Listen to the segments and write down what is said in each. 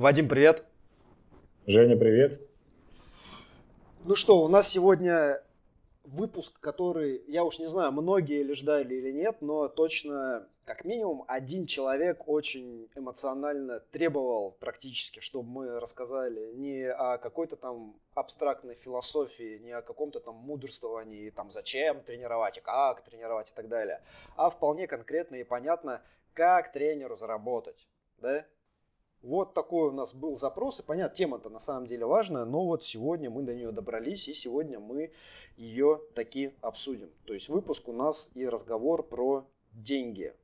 Вадим, привет. Женя, привет. Ну что, у нас сегодня выпуск, который, я уж не знаю, многие ли ждали или нет, но точно, как минимум, один человек очень эмоционально требовал практически, чтобы мы рассказали не о какой-то там абстрактной философии, не о каком-то там мудрствовании, там зачем тренировать, и как тренировать и так далее, а вполне конкретно и понятно, как тренеру заработать, да? Вот такой у нас был запрос, и понятно, тема-то на самом деле важная, но вот сегодня мы до нее добрались, и сегодня мы ее таки обсудим. То есть выпуск у нас и разговор про деньги,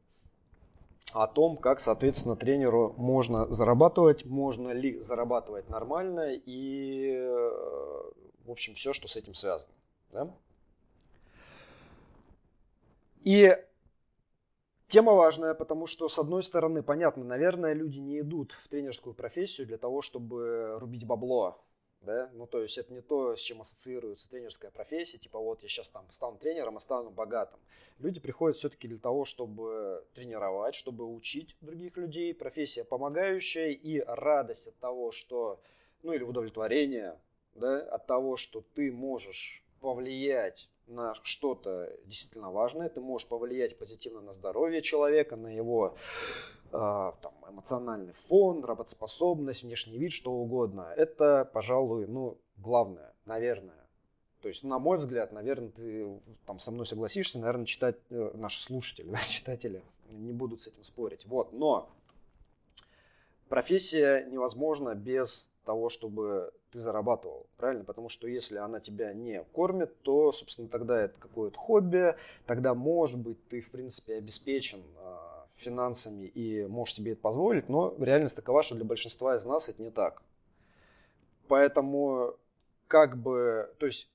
о том, как, соответственно, тренеру можно зарабатывать, можно ли зарабатывать нормально и, э, в общем, все, что с этим связано. Да? И Тема важная, потому что, с одной стороны, понятно, наверное, люди не идут в тренерскую профессию для того, чтобы рубить бабло. Да? Ну, то есть это не то, с чем ассоциируется тренерская профессия, типа вот я сейчас там стану тренером, а стану богатым. Люди приходят все-таки для того, чтобы тренировать, чтобы учить других людей, профессия помогающая и радость от того, что, ну или удовлетворение да, от того, что ты можешь повлиять на что-то действительно важное, ты можешь повлиять позитивно на здоровье человека, на его э, там, эмоциональный фон, работоспособность, внешний вид, что угодно. Это, пожалуй, ну, главное, наверное. То есть, на мой взгляд, наверное, ты там со мной согласишься, наверное, читать э, наши слушатели, да, читатели не будут с этим спорить. Вот, но профессия невозможна без того, чтобы ты зарабатывал, правильно? Потому что если она тебя не кормит, то, собственно, тогда это какое-то хобби, тогда, может быть, ты, в принципе, обеспечен э, финансами и можешь себе это позволить, но реальность такова, что для большинства из нас это не так. Поэтому, как бы, то есть,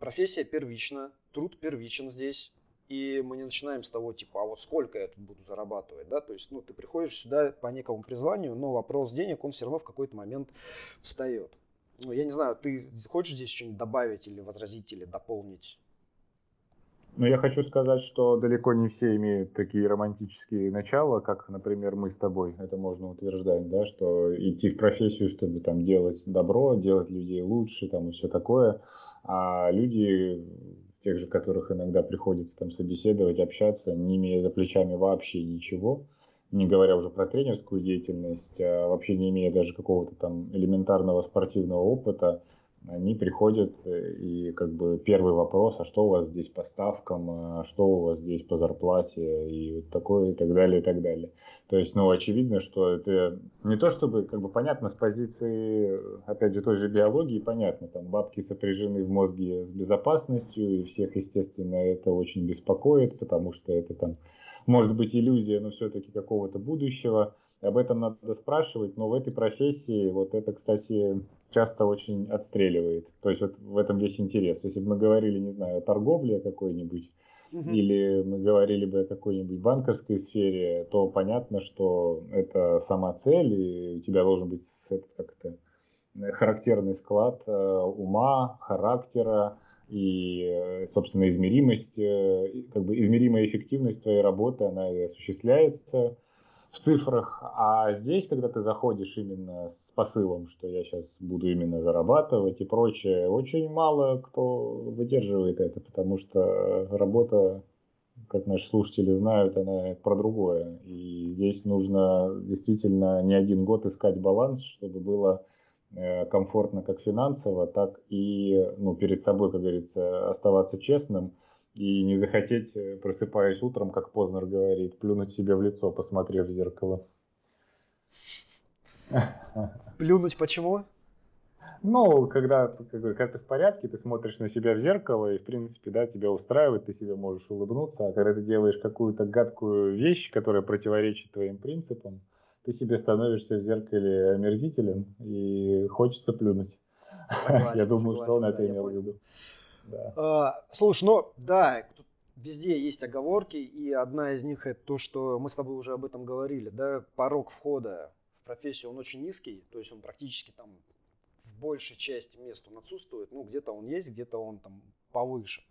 профессия первична, труд первичен здесь, и мы не начинаем с того, типа, а вот сколько я тут буду зарабатывать, да, то есть, ну, ты приходишь сюда по некому призванию, но вопрос денег, он все равно в какой-то момент встает. Ну, я не знаю, ты хочешь здесь что-нибудь добавить или возразить, или дополнить? Ну, я хочу сказать, что далеко не все имеют такие романтические начала, как, например, мы с тобой. Это можно утверждать, да, что идти в профессию, чтобы там делать добро, делать людей лучше, там и все такое. А люди тех же, которых иногда приходится там собеседовать, общаться, не имея за плечами вообще ничего, не говоря уже про тренерскую деятельность, а вообще не имея даже какого-то там элементарного спортивного опыта, они приходят э, и как бы первый вопрос, а что у вас здесь по ставкам, а что у вас здесь по зарплате и вот такое и так далее, и так далее. То есть, ну, очевидно, что это не то чтобы, как бы понятно, с позиции, опять же, той же биологии, понятно, там бабки сопряжены в мозге с безопасностью, и всех, естественно, это очень беспокоит, потому что это там может быть иллюзия, но все-таки какого-то будущего. Об этом надо спрашивать, но в этой профессии вот это, кстати, часто очень отстреливает. То есть вот в этом весь интерес. Если бы мы говорили, не знаю, о торговле какой-нибудь, угу. или мы говорили бы о какой-нибудь банковской сфере, то понятно, что это сама цель, и у тебя должен быть как то характерный склад э, ума, характера и, собственно, измеримость, э, как бы измеримая эффективность твоей работы, она и осуществляется в цифрах, а здесь, когда ты заходишь именно с посылом, что я сейчас буду именно зарабатывать и прочее, очень мало кто выдерживает это, потому что работа, как наши слушатели знают, она про другое. И здесь нужно действительно не один год искать баланс, чтобы было комфортно как финансово, так и ну, перед собой, как говорится, оставаться честным – и не захотеть, э, просыпаясь утром, как Познер говорит, плюнуть себе в лицо, посмотрев в зеркало. Плюнуть почему? Ну, когда, когда ты в порядке, ты смотришь на себя в зеркало, и, в принципе, да, тебя устраивает, ты себе можешь улыбнуться, а когда ты делаешь какую-то гадкую вещь, которая противоречит твоим принципам, ты себе становишься в зеркале омерзителен, и хочется плюнуть. Согласен, Я думаю, согласен, что он да, это имел в виду. Да. А, слушай, ну да, тут везде есть оговорки, и одна из них это то, что мы с тобой уже об этом говорили, да, порог входа в профессию, он очень низкий, то есть он практически там в большей части мест он отсутствует, ну где-то он есть, где-то он там повыше.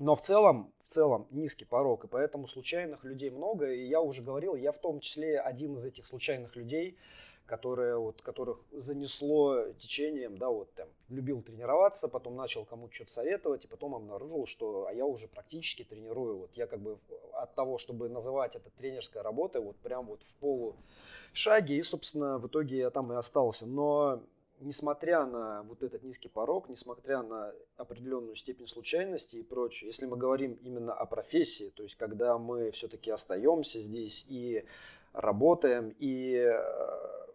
Но в целом, в целом низкий порог, и поэтому случайных людей много, и я уже говорил, я в том числе один из этих случайных людей, которые, вот, которых занесло течением, да, вот там, любил тренироваться, потом начал кому-то что-то советовать, и потом обнаружил, что а я уже практически тренирую. Вот я как бы от того, чтобы называть это тренерской работой, вот прям вот в полушаге, и, собственно, в итоге я там и остался. Но несмотря на вот этот низкий порог, несмотря на определенную степень случайности и прочее, если мы говорим именно о профессии, то есть когда мы все-таки остаемся здесь и работаем, и э,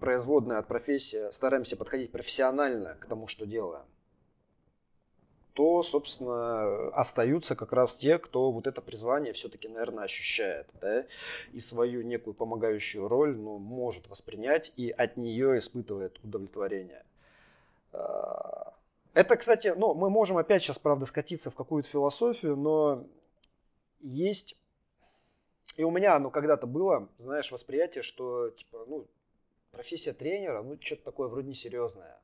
производная от профессии стараемся подходить профессионально к тому, что делаем, то, собственно, остаются как раз те, кто вот это призвание все-таки, наверное, ощущает, да, и свою некую помогающую роль, ну, может воспринять и от нее испытывает удовлетворение. А, это, кстати, ну, мы можем опять сейчас, правда, скатиться в какую-то философию, но есть, и у меня оно когда-то было, знаешь, восприятие, что, типа, ну, профессия тренера, ну, что-то такое вроде несерьезное.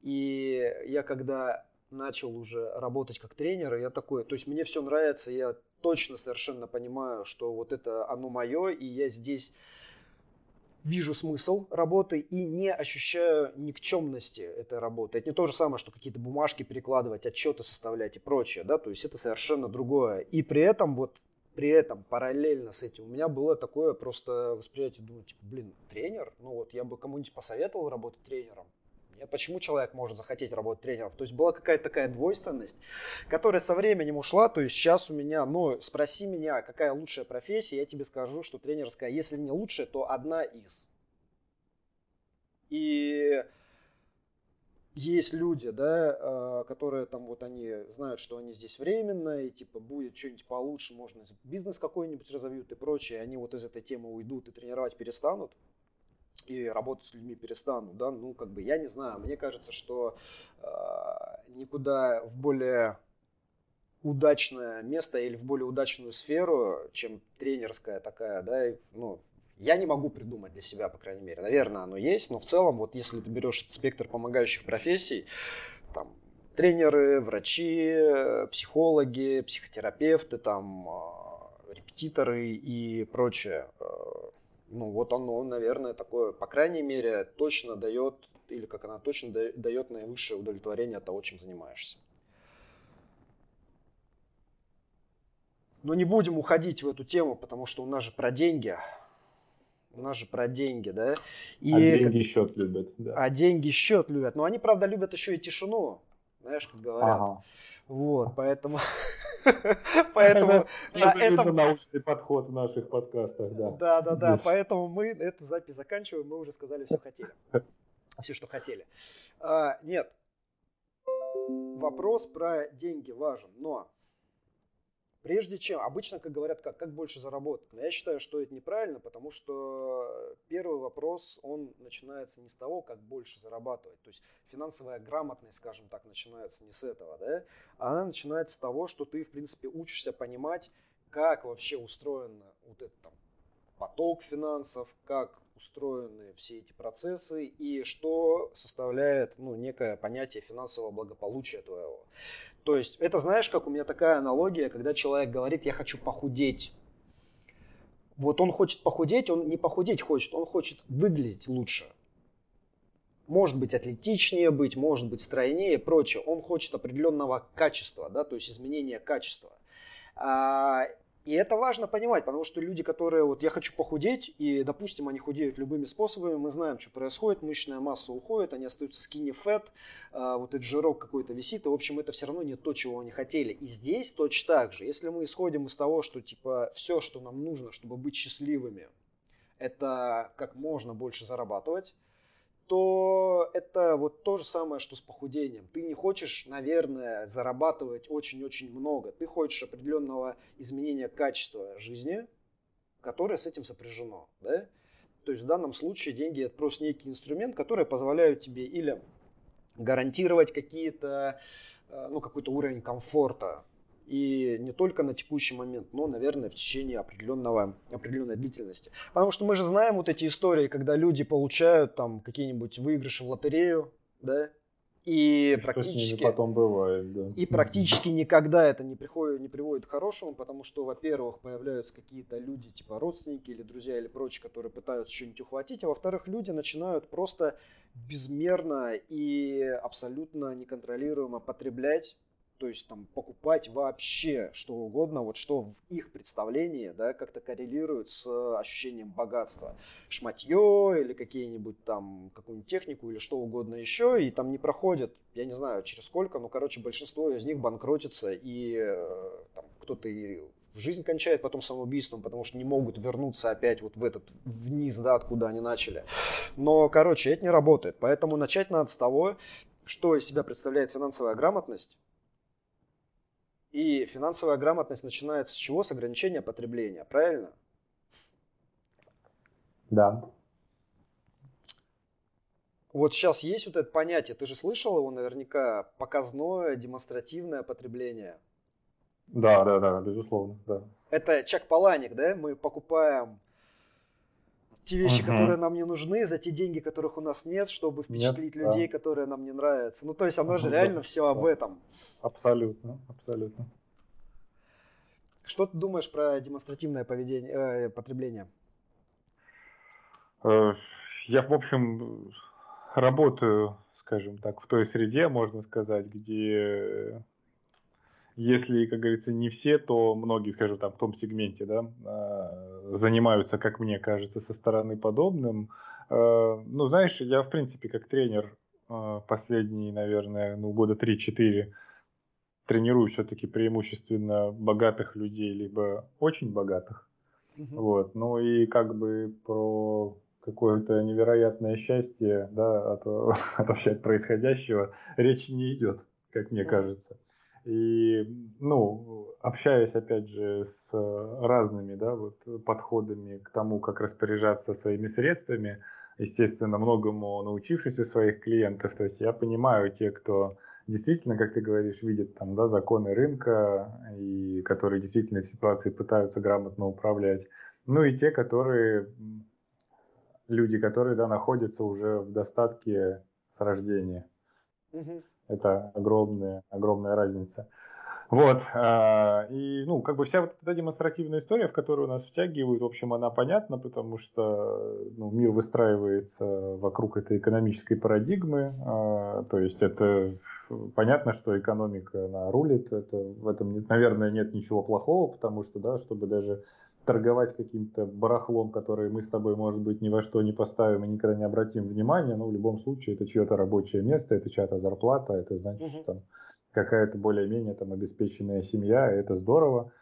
И я когда начал уже работать как тренер, и я такой, то есть мне все нравится, я точно совершенно понимаю, что вот это оно мое, и я здесь вижу смысл работы и не ощущаю никчемности этой работы. Это не то же самое, что какие-то бумажки перекладывать, отчеты составлять и прочее, да, то есть это совершенно другое. И при этом вот при этом параллельно с этим у меня было такое просто восприятие, думаю, типа, блин, тренер, ну вот я бы кому-нибудь посоветовал работать тренером, Почему человек может захотеть работать тренером? То есть была какая-то такая двойственность, которая со временем ушла. То есть сейчас у меня, ну, спроси меня, какая лучшая профессия, я тебе скажу, что тренерская, если не лучшая, то одна из. И есть люди, да, а, которые там вот они знают, что они здесь временно, и типа будет что-нибудь получше, можно бизнес какой-нибудь разовьют и прочее, они вот из этой темы уйдут и тренировать перестанут и работать с людьми перестану, да, ну, как бы, я не знаю, мне кажется, что э, никуда в более удачное место или в более удачную сферу, чем тренерская такая, да, ну, я не могу придумать для себя, по крайней мере. Наверное, оно есть, но в целом, вот если ты берешь спектр помогающих профессий, там, тренеры, врачи, психологи, психотерапевты, там, э, репетиторы и прочее, э, ну вот оно, наверное, такое, по крайней мере, точно дает, или как она точно дает наивысшее удовлетворение от того, чем занимаешься. Но не будем уходить в эту тему, потому что у нас же про деньги. У нас же про деньги, да? И, а деньги счет любят. Да. А деньги счет любят. Но они, правда, любят еще и тишину. Знаешь, как говорят. Ага. Вот, поэтому... Поэтому на этом... научный подход в наших подкастах, да. Да, да, да, поэтому мы эту запись заканчиваем, мы уже сказали все хотели. Все, что хотели. А, нет, вопрос про деньги важен, но Прежде чем, обычно, как говорят, как, как больше заработать. Но я считаю, что это неправильно, потому что первый вопрос, он начинается не с того, как больше зарабатывать. То есть финансовая грамотность, скажем так, начинается не с этого, да, она начинается с того, что ты, в принципе, учишься понимать, как вообще устроен вот этот там, поток финансов, как устроены все эти процессы и что составляет ну, некое понятие финансового благополучия твоего. То есть это знаешь, как у меня такая аналогия, когда человек говорит, я хочу похудеть. Вот он хочет похудеть, он не похудеть хочет, он хочет выглядеть лучше. Может быть атлетичнее быть, может быть стройнее прочее. Он хочет определенного качества, да, то есть изменения качества. И это важно понимать, потому что люди, которые вот я хочу похудеть, и, допустим, они худеют любыми способами, мы знаем, что происходит, мышечная масса уходит, они остаются skinny fat, а, вот этот жирок какой-то висит, и, в общем, это все равно не то, чего они хотели. И здесь точно так же, если мы исходим из того, что, типа, все, что нам нужно, чтобы быть счастливыми, это как можно больше зарабатывать, то это вот то же самое, что с похудением. Ты не хочешь, наверное, зарабатывать очень-очень много. Ты хочешь определенного изменения качества жизни, которое с этим сопряжено. Да? То есть в данном случае деньги это просто некий инструмент, который позволяет тебе или гарантировать какие-то, э, ну, какой-то уровень комфорта и не только на текущий момент, но, наверное, в течение определенного, определенной длительности. Потому что мы же знаем вот эти истории, когда люди получают там какие-нибудь выигрыши в лотерею, да, И, и практически, потом бывает, да. и практически никогда это не, приходит, не приводит к хорошему, потому что, во-первых, появляются какие-то люди, типа родственники или друзья или прочие, которые пытаются что-нибудь ухватить, а во-вторых, люди начинают просто безмерно и абсолютно неконтролируемо потреблять то есть там покупать вообще что угодно, вот что в их представлении, да, как-то коррелирует с ощущением богатства. Шматье или какие-нибудь там, какую-нибудь технику или что угодно еще, и там не проходит, я не знаю, через сколько, но, короче, большинство из них банкротится, и э, там, кто-то и жизнь кончает потом самоубийством, потому что не могут вернуться опять вот в этот вниз, да, откуда они начали. Но, короче, это не работает. Поэтому начать надо с того, что из себя представляет финансовая грамотность, и финансовая грамотность начинается с чего? С ограничения потребления, правильно? Да. Вот сейчас есть вот это понятие, ты же слышал его наверняка, показное демонстративное потребление. Да, да, да, безусловно, да. Это Чак Паланик, да? Мы покупаем те вещи, угу. которые нам не нужны, за те деньги, которых у нас нет, чтобы впечатлить нет, людей, да. которые нам не нравятся. Ну, то есть оно же реально да, все да. об этом. Абсолютно, абсолютно. Что ты думаешь про демонстративное поведение, э, потребление? Э, я, в общем, работаю, скажем так, в той среде, можно сказать, где если, как говорится, не все, то многие, скажем, там в том сегменте, да, а, занимаются, как мне кажется, со стороны подобным. А, ну, знаешь, я, в принципе, как тренер а, последние, наверное, ну, года 3-4 тренирую все-таки преимущественно богатых людей, либо очень богатых. Угу. Вот. Ну и как бы про какое-то невероятное счастье, да, от, от вообще от происходящего речь не идет, как мне кажется. И, ну, общаясь, опять же, с разными, да, вот подходами к тому, как распоряжаться своими средствами, естественно, многому научившись у своих клиентов, то есть я понимаю те, кто действительно, как ты говоришь, видит там, да, законы рынка и которые действительно в ситуации пытаются грамотно управлять. Ну и те, которые, люди, которые, да, находятся уже в достатке с рождения. Угу. Это огромная, огромная разница. Вот, а, и, ну, как бы вся вот эта демонстративная история, в которую нас втягивают, в общем, она понятна, потому что ну, мир выстраивается вокруг этой экономической парадигмы, а, то есть это понятно, что экономика, она рулит, это, в этом, наверное, нет ничего плохого, потому что, да, чтобы даже торговать каким-то барахлом, который мы с тобой, может быть, ни во что не поставим и никогда не обратим внимания, но в любом случае это чье-то рабочее место, это чья-то зарплата, это значит, угу. что там какая-то более-менее там обеспеченная семья, и это здорово.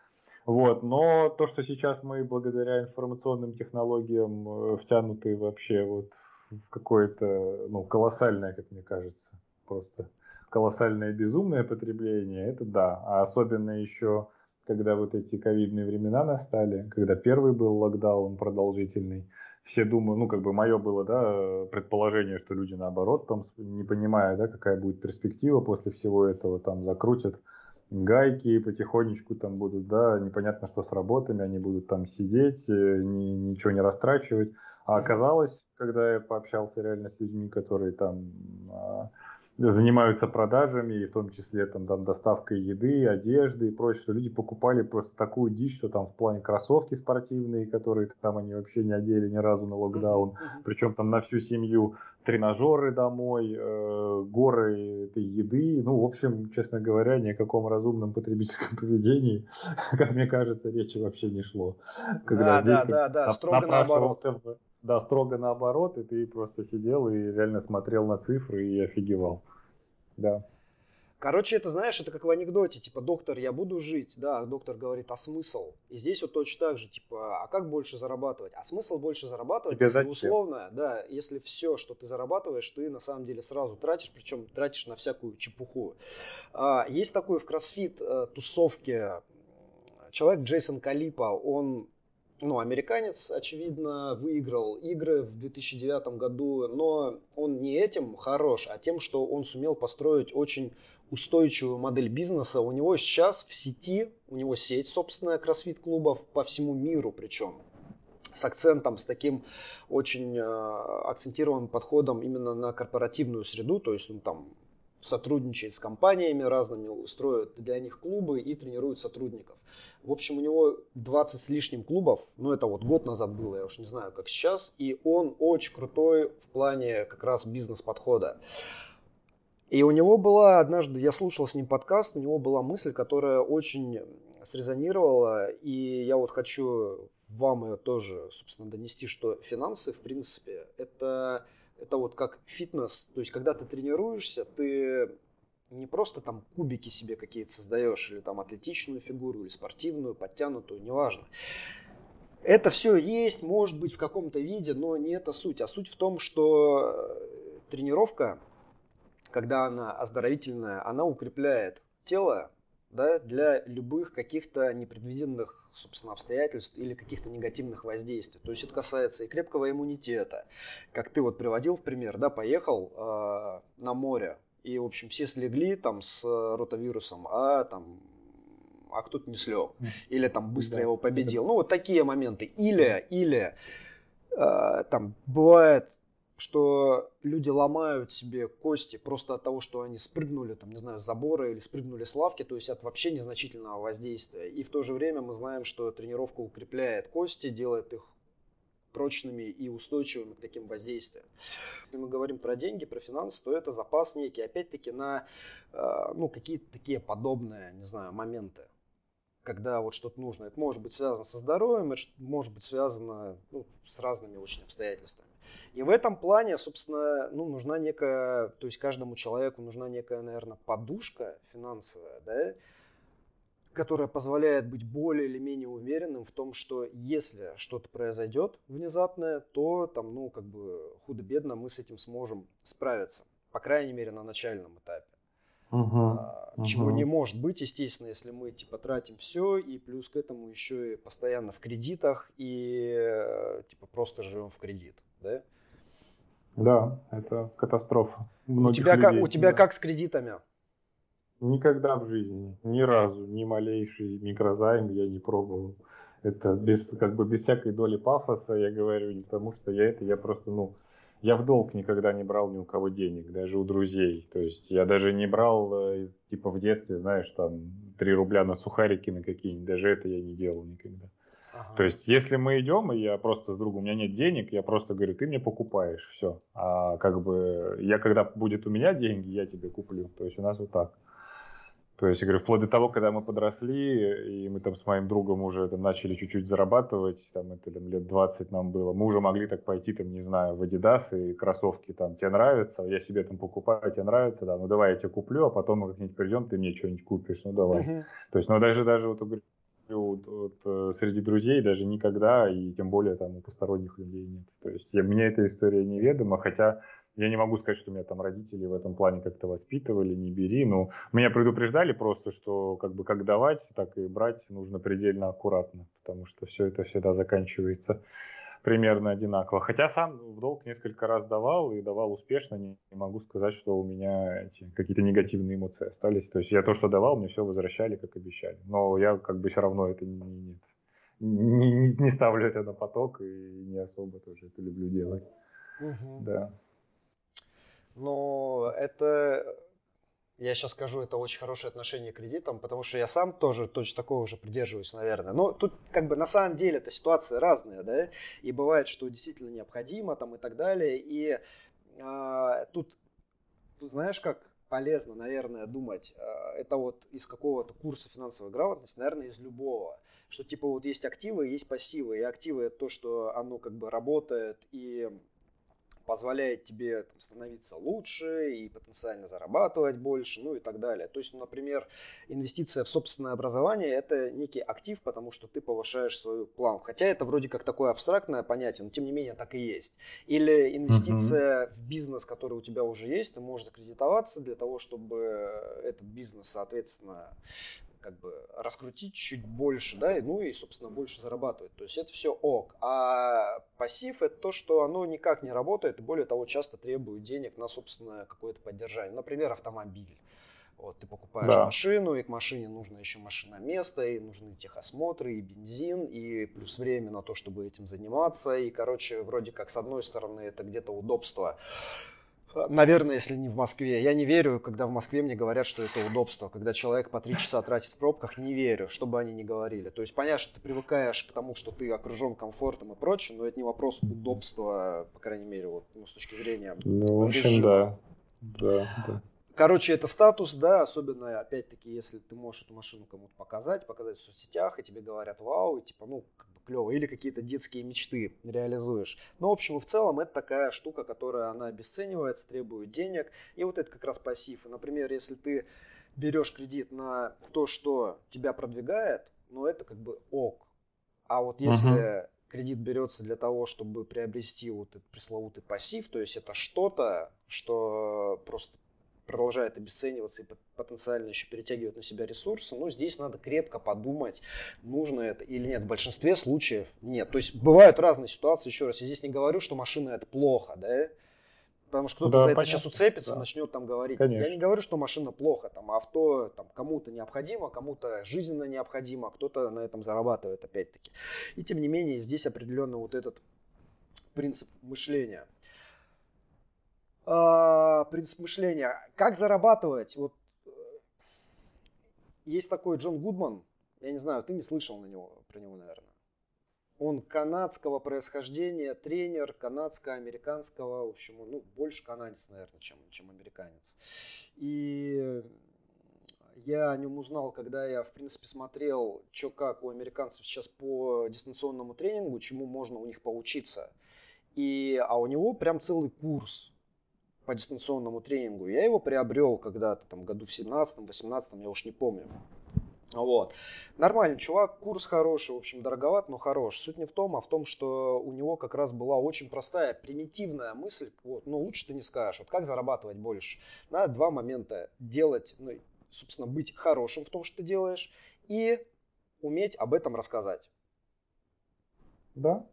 Вот, но то, что сейчас мы благодаря информационным технологиям э, втянуты вообще вот в какое-то, ну, колоссальное, как мне кажется, просто колоссальное безумное потребление, это да. А особенно еще когда вот эти ковидные времена настали, когда первый был локдаун продолжительный, все думают, ну, как бы мое было, да, предположение, что люди наоборот, там, не понимая, да, какая будет перспектива после всего этого, там, закрутят гайки, потихонечку там будут, да, непонятно, что с работами, они будут там сидеть, э, ни, ничего не растрачивать. А оказалось, когда я пообщался реально с людьми, которые там а, занимаются продажами, и в том числе там, там доставкой еды, одежды и прочее, что люди покупали просто такую дичь, что там в плане кроссовки спортивные, которые там они вообще не одели ни разу на локдаун, причем там на всю семью тренажеры домой, э, горы этой еды, ну, в общем, честно говоря, ни о каком разумном потребительском поведении, как мне кажется, речи вообще не шло. Когда да, здесь да, да, да, строго наоборот. В, да, строго наоборот, и ты просто сидел и реально смотрел на цифры и офигевал. Да. Короче, это, знаешь, это как в анекдоте, типа, доктор, я буду жить, да, доктор говорит, а смысл? И здесь вот точно так же, типа, а как больше зарабатывать? А смысл больше зарабатывать, Тебе если условно, да, если все, что ты зарабатываешь, ты на самом деле сразу тратишь, причем тратишь на всякую чепуху. А, есть такой в кроссфит э, тусовке человек Джейсон Калипа, он ну, американец, очевидно, выиграл игры в 2009 году, но он не этим хорош, а тем, что он сумел построить очень устойчивую модель бизнеса. У него сейчас в сети, у него сеть собственная кроссфит-клубов по всему миру причем с акцентом, с таким очень э, акцентированным подходом именно на корпоративную среду, то есть он там сотрудничает с компаниями разными, строит для них клубы и тренирует сотрудников. В общем, у него 20 с лишним клубов, ну это вот год назад было, я уж не знаю, как сейчас, и он очень крутой в плане как раз бизнес-подхода. И у него была однажды, я слушал с ним подкаст, у него была мысль, которая очень срезонировала, и я вот хочу вам ее тоже, собственно, донести, что финансы, в принципе, это это вот как фитнес, то есть когда ты тренируешься, ты не просто там кубики себе какие-то создаешь, или там атлетичную фигуру, или спортивную, подтянутую, неважно. Это все есть, может быть, в каком-то виде, но не это суть. А суть в том, что тренировка, когда она оздоровительная, она укрепляет тело да, для любых каких-то непредвиденных, собственно, обстоятельств или каких-то негативных воздействий. То есть это касается и крепкого иммунитета. Как ты вот приводил в пример, да, поехал э, на море, и, в общем, все слегли там с ротавирусом, а там а кто-то не слег. Или там быстро да. его победил. Ну, вот такие моменты. Или, или э, там бывает что люди ломают себе кости просто от того, что они спрыгнули, там, не знаю, с забора или спрыгнули с лавки, то есть от вообще незначительного воздействия. И в то же время мы знаем, что тренировка укрепляет кости, делает их прочными и устойчивыми к таким воздействиям. Если мы говорим про деньги, про финансы, то это запас некий, опять-таки, на э, ну, какие-то такие подобные, не знаю, моменты когда вот что-то нужно. Это может быть связано со здоровьем, это может быть связано ну, с разными очень обстоятельствами. И в этом плане, собственно, ну, нужна некая, то есть каждому человеку нужна некая, наверное, подушка финансовая, да, которая позволяет быть более или менее уверенным в том, что если что-то произойдет внезапное, то там, ну, как бы худо-бедно мы с этим сможем справиться. По крайней мере, на начальном этапе. Uh-huh, uh-huh. Чего не может быть, естественно, если мы типа тратим все и плюс к этому еще и постоянно в кредитах и э, типа просто живем в кредит, да? Да, это катастрофа. У тебя, людей, как, у тебя да. как с кредитами? Никогда в жизни, ни разу, ни малейший микрозайм я не пробовал. Это без, как бы без всякой доли пафоса я говорю, не потому что я это, я просто, ну, я в долг никогда не брал ни у кого денег, даже у друзей. То есть я даже не брал э, из, типа в детстве, знаешь, там 3 рубля на сухарики на какие-нибудь, даже это я не делал никогда. Ага. То есть, если мы идем, и я просто с другом, у меня нет денег, я просто говорю, ты мне покупаешь, все. А как бы я, когда будет у меня деньги, я тебе куплю. То есть у нас вот так. То есть, я говорю, вплоть до того, когда мы подросли, и мы там с моим другом уже там, начали чуть-чуть зарабатывать, там это там, лет 20 нам было, мы уже могли так пойти, там, не знаю, в Adidas и кроссовки там тебе нравятся, я себе там покупаю, тебе нравится, да, ну давай я тебе куплю, а потом мы как-нибудь придем, ты мне что-нибудь купишь, ну давай. Uh-huh. То есть, ну даже, даже вот, говорю, вот, вот, э, среди друзей даже никогда, и тем более там у посторонних людей нет. То есть я, мне эта история неведома, хотя я не могу сказать, что меня там родители в этом плане как-то воспитывали, не бери. Но меня предупреждали просто, что как бы как давать, так и брать нужно предельно аккуратно, потому что все это всегда заканчивается примерно одинаково. Хотя сам в долг несколько раз давал и давал успешно, не, не могу сказать, что у меня какие-то негативные эмоции остались. То есть я то, что давал, мне все возвращали, как обещали. Но я как бы все равно это не, нет. Не, не, не ставлю это на поток и не особо тоже это люблю делать. Угу. Да. Но это я сейчас скажу, это очень хорошее отношение к кредитам, потому что я сам тоже точно такого же придерживаюсь, наверное. Но тут как бы на самом деле эта ситуация разная, да, и бывает, что действительно необходимо там и так далее. И а, тут, тут знаешь, как полезно, наверное, думать, а, это вот из какого-то курса финансовой грамотности, наверное, из любого, что типа вот есть активы, есть пассивы, и активы это то, что оно как бы работает и позволяет тебе там, становиться лучше и потенциально зарабатывать больше, ну и так далее. То есть, ну, например, инвестиция в собственное образование – это некий актив, потому что ты повышаешь свою планку. Хотя это вроде как такое абстрактное понятие, но тем не менее так и есть. Или инвестиция uh-huh. в бизнес, который у тебя уже есть, ты можешь закредитоваться для того, чтобы этот бизнес, соответственно, как бы раскрутить чуть больше, да, ну и, собственно, больше зарабатывать. То есть это все ок. А пассив это то, что оно никак не работает и более того часто требует денег на собственное какое-то поддержание. Например, автомобиль. Вот, ты покупаешь да. машину, и к машине нужно еще машина место, и нужны техосмотры, и бензин, и плюс время на то, чтобы этим заниматься. И, короче, вроде как с одной стороны это где-то удобство Наверное, если не в Москве. Я не верю, когда в Москве мне говорят, что это удобство. Когда человек по три часа тратит в пробках, не верю, что бы они ни говорили. То есть понятно, что ты привыкаешь к тому, что ты окружен комфортом и прочим, но это не вопрос удобства, по крайней мере, вот, ну, с точки зрения Ну, в общем, да. Да, да. Короче, это статус, да, особенно, опять-таки, если ты можешь эту машину кому-то показать, показать в соцсетях, и тебе говорят, вау, и типа, ну, как бы клево, или какие-то детские мечты реализуешь. Но, в общем и в целом, это такая штука, которая, она обесценивается, требует денег, и вот это как раз пассив. И, например, если ты берешь кредит на то, что тебя продвигает, ну, это как бы ок. А вот если uh-huh. кредит берется для того, чтобы приобрести вот этот пресловутый пассив, то есть это что-то, что просто продолжает обесцениваться и потенциально еще перетягивает на себя ресурсы, но здесь надо крепко подумать, нужно это или нет. В большинстве случаев нет. То есть бывают разные ситуации, еще раз, я здесь не говорю, что машина это плохо, да, Потому что кто-то да, за понятно. это сейчас уцепится, да. начнет там говорить. Конечно. Я не говорю, что машина плохо, там авто там, кому-то необходимо, кому-то жизненно необходимо, кто-то на этом зарабатывает опять-таки. И тем не менее здесь определенно вот этот принцип мышления – э, принцип мышления. Как зарабатывать? Вот э, есть такой Джон Гудман, я не знаю, ты не слышал на него, про него, наверное. Он канадского происхождения, тренер канадско-американского, в общем, ну, больше канадец, наверное, чем, чем американец. И я о нем узнал, когда я, в принципе, смотрел, что как у американцев сейчас по дистанционному тренингу, чему можно у них поучиться. И, а у него прям целый курс по дистанционному тренингу. Я его приобрел когда-то, там, году в 17-18, я уж не помню. Вот. Нормальный чувак, курс хороший, в общем, дороговат, но хорош. Суть не в том, а в том, что у него как раз была очень простая, примитивная мысль, вот, ну, лучше ты не скажешь, вот как зарабатывать больше. Надо два момента. Делать, ну, собственно, быть хорошим в том, что ты делаешь, и уметь об этом рассказать. Да.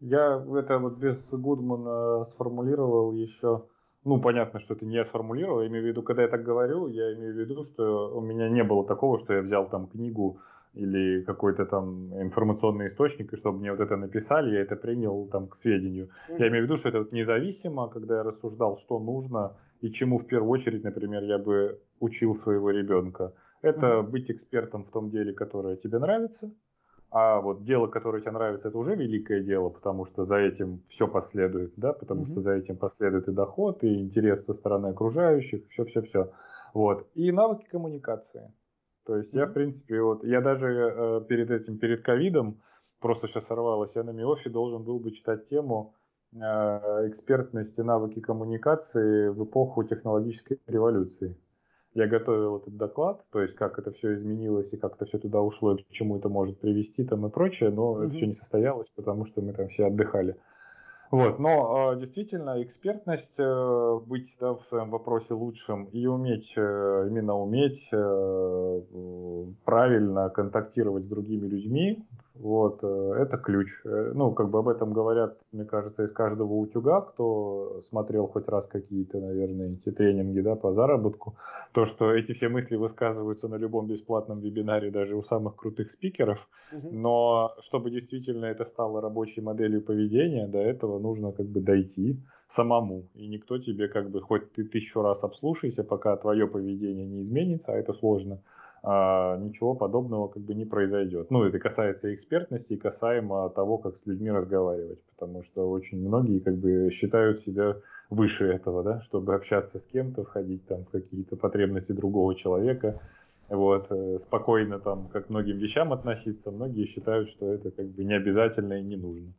Я это вот без Гудмана сформулировал еще ну, понятно, что это не я сформулировал. Я имею в виду, когда я так говорю, я имею в виду, что у меня не было такого, что я взял там книгу или какой-то там информационный источник, и чтобы мне вот это написали, я это принял там к сведению. Mm-hmm. Я имею в виду, что это вот независимо, когда я рассуждал, что нужно и чему в первую очередь, например, я бы учил своего ребенка. Это mm-hmm. быть экспертом в том деле, которое тебе нравится, а вот дело, которое тебе нравится, это уже великое дело, потому что за этим все последует, да, потому mm-hmm. что за этим последует и доход, и интерес со стороны окружающих, все-все-все. Вот. И навыки коммуникации. То есть mm-hmm. я, в принципе, вот, я даже э, перед этим, перед ковидом, просто сейчас сорвалось, я на МИОФе должен был бы читать тему э, экспертности навыки коммуникации в эпоху технологической революции я готовил этот доклад, то есть как это все изменилось и как это все туда ушло, и к чему это может привести там и прочее, но mm-hmm. это все не состоялось, потому что мы там все отдыхали. Вот, но а, действительно экспертность, э, быть да, в своем вопросе лучшим и уметь, э, именно уметь э, правильно контактировать с другими людьми, вот, это ключ. Ну, как бы об этом говорят, мне кажется, из каждого утюга, кто смотрел хоть раз какие-то, наверное, эти тренинги, да, по заработку, то, что эти все мысли высказываются на любом бесплатном вебинаре, даже у самых крутых спикеров, угу. но чтобы действительно это стало рабочей моделью поведения, до этого нужно как бы дойти самому. И никто тебе как бы, хоть ты тысячу раз обслушайся, пока твое поведение не изменится, а это сложно, ничего подобного как бы не произойдет. Ну, это касается экспертности и касаемо того, как с людьми разговаривать, потому что очень многие как бы считают себя выше этого, да, чтобы общаться с кем-то, входить там в какие-то потребности другого человека, вот, э, спокойно там как многим вещам относиться, многие считают, что это как бы не обязательно и не нужно.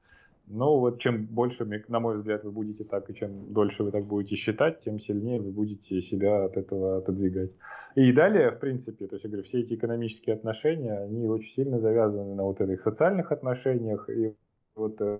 Но вот чем больше, на мой взгляд, вы будете так, и чем дольше вы так будете считать, тем сильнее вы будете себя от этого отодвигать. И далее, в принципе, то есть я говорю, все эти экономические отношения, они очень сильно завязаны на вот этих социальных отношениях. И вот э,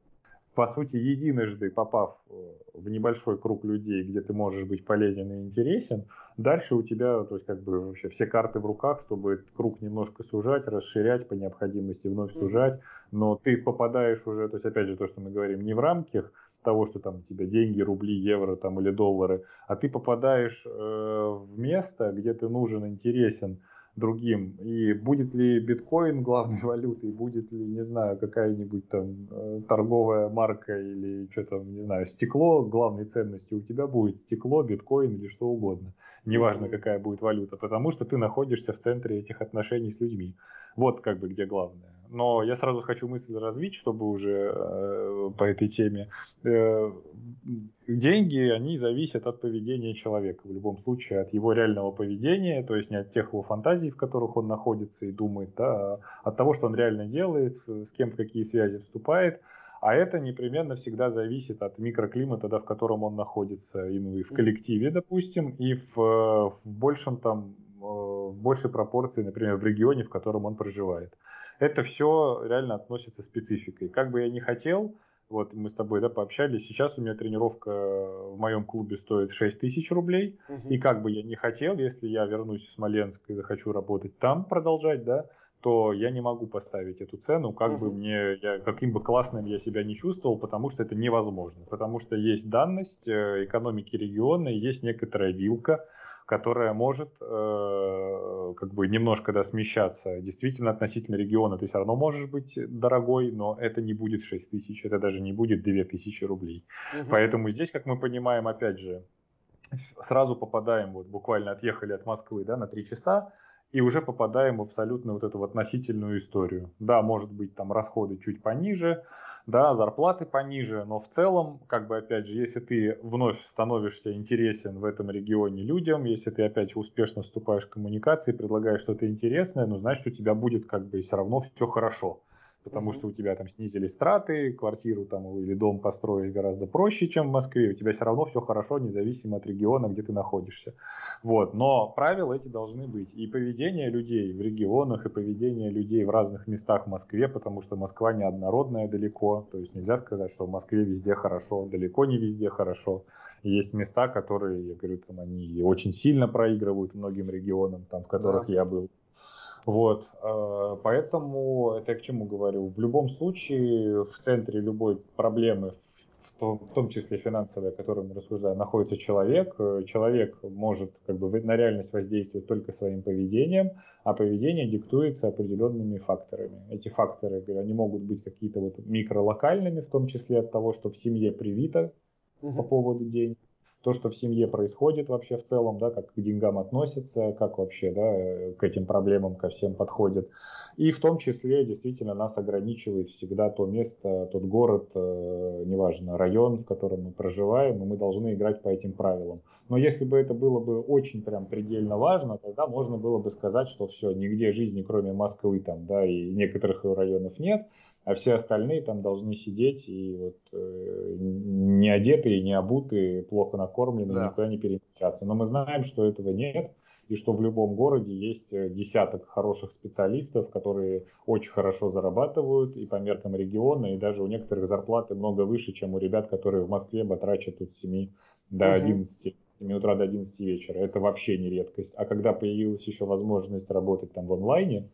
по сути, единожды попав э, в небольшой круг людей, где ты можешь быть полезен и интересен, дальше у тебя, то есть как бы вообще все карты в руках, чтобы этот круг немножко сужать, расширять по необходимости, вновь сужать, но ты попадаешь уже, то есть опять же то, что мы говорим, не в рамках того, что там у тебя деньги, рубли, евро там или доллары, а ты попадаешь э, в место, где ты нужен, интересен, другим. И будет ли биткоин главной валютой, будет ли, не знаю, какая-нибудь там э, торговая марка или что там, не знаю, стекло главной ценностью у тебя будет стекло, биткоин или что угодно. Неважно, какая будет валюта, потому что ты находишься в центре этих отношений с людьми. Вот как бы где главное. Но я сразу хочу мысль развить, чтобы уже э, по этой теме. Э, деньги, они зависят от поведения человека. В любом случае, от его реального поведения, то есть не от тех его фантазий, в которых он находится и думает, да, а от того, что он реально делает, с кем в какие связи вступает. А это непременно всегда зависит от микроклимата, да, в котором он находится, и, ну, и в коллективе, допустим, и в, в большем там, э, в большей пропорции, например, в регионе, в котором он проживает это все реально относится спецификой. Как бы я ни хотел, вот мы с тобой да, пообщались, сейчас у меня тренировка в моем клубе стоит 6 тысяч рублей, угу. и как бы я не хотел, если я вернусь в Смоленск и захочу работать там, продолжать, да, то я не могу поставить эту цену, как угу. бы мне, я, каким бы классным я себя не чувствовал, потому что это невозможно, потому что есть данность э, экономики региона, есть некоторая вилка, которая может э, как бы немножко да, смещаться. Действительно, относительно региона ты все равно можешь быть дорогой, но это не будет 6 тысяч, это даже не будет 2 тысячи рублей. Угу. Поэтому здесь, как мы понимаем, опять же, сразу попадаем, вот буквально отъехали от Москвы да, на 3 часа, и уже попадаем в абсолютно вот эту вот относительную историю. Да, может быть, там расходы чуть пониже, да, зарплаты пониже, но в целом, как бы опять же, если ты вновь становишься интересен в этом регионе людям, если ты опять успешно вступаешь в коммуникации, предлагаешь что-то интересное, ну, значит, у тебя будет как бы все равно все хорошо потому mm-hmm. что у тебя там снизились траты, квартиру там или дом построить гораздо проще, чем в Москве, у тебя все равно все хорошо, независимо от региона, где ты находишься. Вот. Но правила эти должны быть. И поведение людей в регионах, и поведение людей в разных местах в Москве, потому что Москва неоднородная далеко, то есть нельзя сказать, что в Москве везде хорошо, далеко не везде хорошо. есть места, которые, я говорю, там они очень сильно проигрывают многим регионам, там, в которых да. я был. Вот, э, поэтому это я к чему говорю. В любом случае, в центре любой проблемы, в том, в том числе финансовой, о которой мы рассуждаем, находится человек. Человек может как бы на реальность воздействовать только своим поведением, а поведение диктуется определенными факторами. Эти факторы, они могут быть какие-то вот микролокальными, в том числе от того, что в семье привито угу. по поводу денег то, что в семье происходит вообще в целом, да, как к деньгам относятся, как вообще да, к этим проблемам ко всем подходят. И в том числе действительно нас ограничивает всегда то место, тот город, э, неважно, район, в котором мы проживаем, и мы должны играть по этим правилам. Но если бы это было бы очень прям предельно важно, тогда можно было бы сказать, что все, нигде жизни, кроме Москвы там, да, и некоторых районов нет, а все остальные там должны сидеть и вот э, не одетые, не обутые, плохо накормленные, да. никуда не перемещаться. Но мы знаем, что этого нет, и что в любом городе есть э, десяток хороших специалистов, которые очень хорошо зарабатывают и по меркам региона, и даже у некоторых зарплаты много выше, чем у ребят, которые в Москве батрачат с 7 до угу. 11 7 утра до 11 вечера. Это вообще не редкость. А когда появилась еще возможность работать там в онлайне,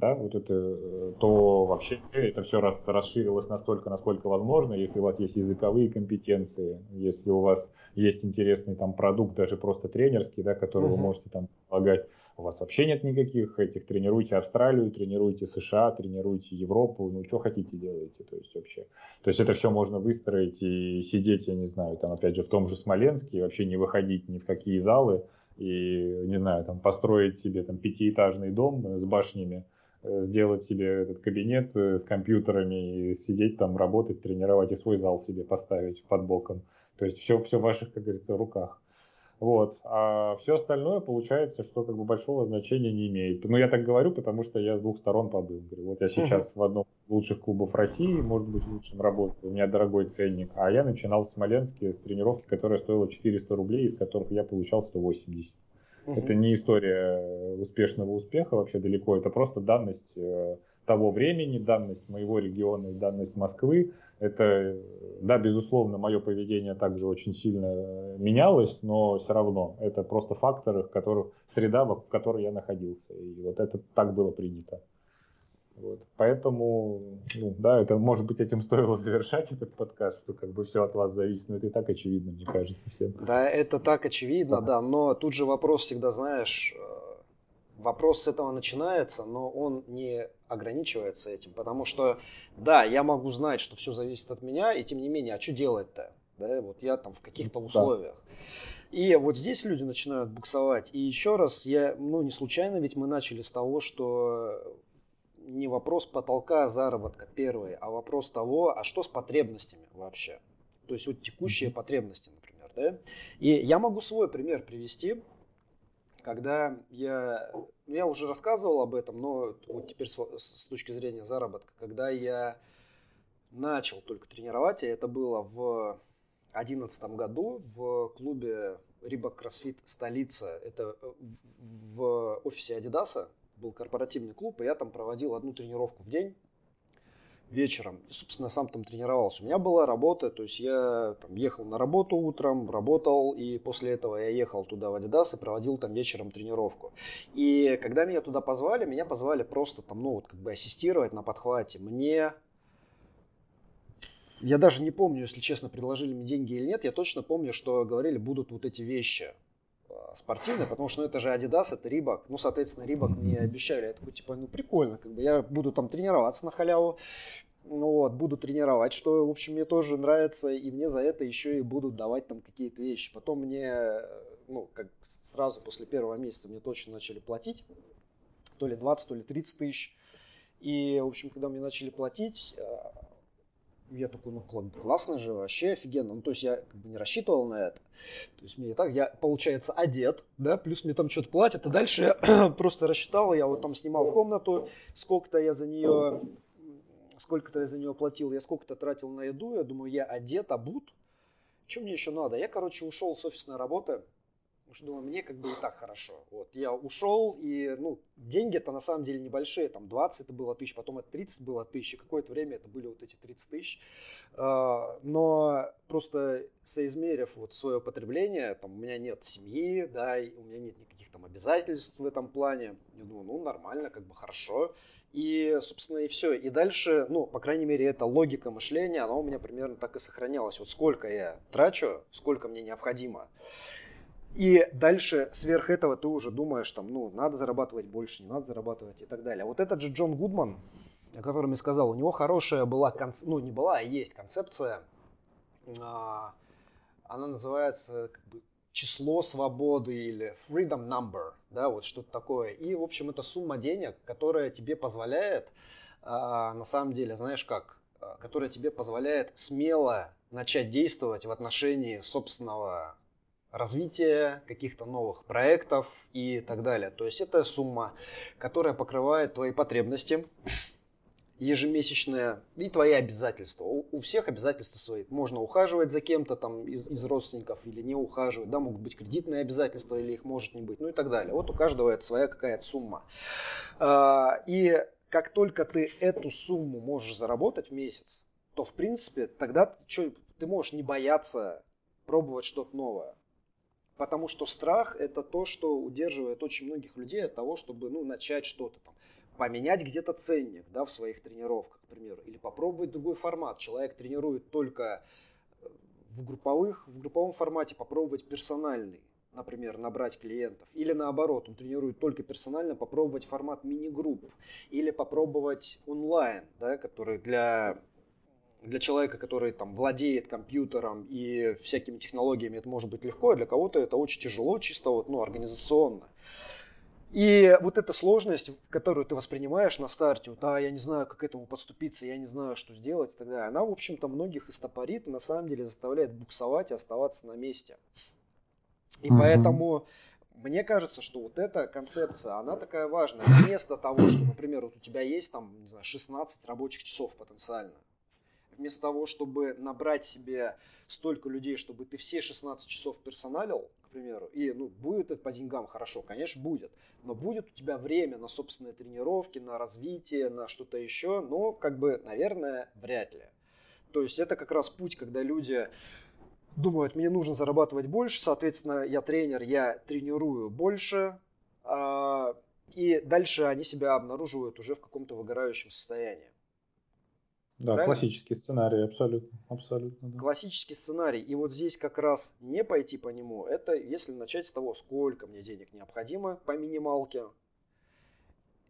да, вот это, э, то вообще это все раз, расширилось настолько, насколько возможно, если у вас есть языковые компетенции, если у вас есть интересный там продукт, даже просто тренерский, да, который uh-huh. вы можете там помогать, у вас вообще нет никаких этих, тренируйте Австралию, тренируйте США, тренируйте Европу, ну, что хотите делайте, то есть вообще. То есть это все можно выстроить и сидеть, я не знаю, там опять же в том же Смоленске, вообще не выходить ни в какие залы, и, не знаю, там построить себе там пятиэтажный дом с башнями, сделать себе этот кабинет э, с компьютерами и сидеть там, работать, тренировать и свой зал себе поставить под боком. То есть все, все в ваших, как говорится, руках. Вот. А все остальное получается, что как бы большого значения не имеет. Ну, я так говорю, потому что я с двух сторон побыл. Говорю, вот я сейчас в одном из лучших клубов России, может быть, лучшим работаю, у меня дорогой ценник, а я начинал в Смоленске с тренировки, которая стоила 400 рублей, из которых я получал 180. Это не история успешного успеха вообще далеко, это просто данность э, того времени, данность моего региона и данность Москвы. Это, да, безусловно, мое поведение также очень сильно менялось, но все равно это просто факторы, в которых, среда, в которой я находился. И вот это так было принято. Вот. Поэтому, ну, да, это, может быть, этим стоило завершать этот подкаст, что как бы все от вас зависит, но это и так очевидно, мне кажется, всем. Да, это так очевидно, да, да но тут же вопрос всегда, знаешь, э, вопрос с этого начинается, но он не ограничивается этим, потому что, да, я могу знать, что все зависит от меня, и тем не менее, а что делать-то? Да, вот я там в каких-то условиях. Да. И вот здесь люди начинают буксовать. И еще раз, я, ну не случайно, ведь мы начали с того, что не вопрос потолка заработка первый, а вопрос того, а что с потребностями вообще. То есть вот текущие потребности, например. Да? И я могу свой пример привести, когда я, ну, я уже рассказывал об этом, но вот теперь с, с точки зрения заработка, когда я начал только тренировать, и это было в 2011 году в клубе Рибак Кроссфит Столица, это э, в офисе Адидаса, был корпоративный клуб, и я там проводил одну тренировку в день вечером. И, собственно, сам там тренировался. У меня была работа, то есть я там, ехал на работу утром, работал, и после этого я ехал туда в Адидас и проводил там вечером тренировку. И когда меня туда позвали, меня позвали просто там, ну, вот как бы ассистировать на подхвате. Мне я даже не помню, если честно, предложили мне деньги или нет. Я точно помню, что говорили, будут вот эти вещи а, спортивные, потому что ну, это же Adidas, это Рибак. Ну, соответственно, Рибак мне обещали. Я такой, типа, ну, прикольно, как бы я буду там тренироваться на халяву. Ну, вот, буду тренировать, что, в общем, мне тоже нравится, и мне за это еще и будут давать там какие-то вещи. Потом мне, ну, как сразу после первого месяца мне точно начали платить, то ли 20, то ли 30 тысяч. И, в общем, когда мне начали платить, а, я такой, ну классно же, вообще офигенно. Ну, то есть я как бы не рассчитывал на это. То есть мне и так, я, получается, одет, да, плюс мне там что-то платят, а дальше я просто рассчитал, я вот там снимал комнату, сколько-то я за нее, сколько-то я за нее платил, я сколько-то тратил на еду, я думаю, я одет, обут, что мне еще надо? Я, короче, ушел с офисной работы, Потому что думаю, мне как бы и так хорошо. Вот, я ушел, и, ну, деньги-то на самом деле небольшие, там 20 это было тысяч, потом это 30 было тысяч, какое-то время это были вот эти 30 тысяч. А, но просто соизмерив вот свое потребление, там, у меня нет семьи, да, и у меня нет никаких там обязательств в этом плане, я думаю, ну, нормально, как бы хорошо. И, собственно, и все. И дальше, ну, по крайней мере, эта логика мышления, она у меня примерно так и сохранялась. Вот сколько я трачу, сколько мне необходимо. И дальше сверх этого ты уже думаешь, там, ну, надо зарабатывать больше, не надо зарабатывать и так далее. Вот этот же Джон Гудман, о котором я сказал, у него хорошая была, ну, не была, а есть концепция, а, она называется как бы, число свободы или freedom number, да, вот что-то такое. И, в общем, это сумма денег, которая тебе позволяет, а, на самом деле, знаешь как, а, которая тебе позволяет смело начать действовать в отношении собственного развития каких-то новых проектов и так далее. То есть это сумма, которая покрывает твои потребности ежемесячные и твои обязательства. У, у всех обязательства свои. Можно ухаживать за кем-то там из, из родственников или не ухаживать. Да, могут быть кредитные обязательства или их может не быть. Ну и так далее. Вот у каждого это своя какая-то сумма. А, и как только ты эту сумму можешь заработать в месяц, то в принципе тогда ты, ты можешь не бояться пробовать что-то новое. Потому что страх это то, что удерживает очень многих людей от того, чтобы ну, начать что-то там. Поменять где-то ценник да, в своих тренировках, к примеру. Или попробовать другой формат. Человек тренирует только э, в, групповых, в групповом формате, попробовать персональный например, набрать клиентов. Или наоборот, он тренирует только персонально, попробовать формат мини-групп. Или попробовать онлайн, да, который для для человека, который там владеет компьютером и всякими технологиями, это может быть легко, а для кого-то это очень тяжело, чисто вот, ну, организационно. И вот эта сложность, которую ты воспринимаешь на старте, вот, а я не знаю, как к этому подступиться, я не знаю, что сделать и так далее, она, в общем-то, многих истопорит и на самом деле заставляет буксовать и оставаться на месте. И mm-hmm. поэтому мне кажется, что вот эта концепция, она такая важная. Вместо того, что, например, вот у тебя есть там, не знаю, 16 рабочих часов потенциально, вместо того, чтобы набрать себе столько людей, чтобы ты все 16 часов персоналил, к примеру, и ну, будет это по деньгам хорошо, конечно, будет, но будет у тебя время на собственные тренировки, на развитие, на что-то еще, но, как бы, наверное, вряд ли. То есть это как раз путь, когда люди думают, мне нужно зарабатывать больше, соответственно, я тренер, я тренирую больше, а, и дальше они себя обнаруживают уже в каком-то выгорающем состоянии. Да, Правильно? классический сценарий, абсолютно, абсолютно. Да. Классический сценарий. И вот здесь как раз не пойти по нему, это если начать с того, сколько мне денег необходимо по минималке,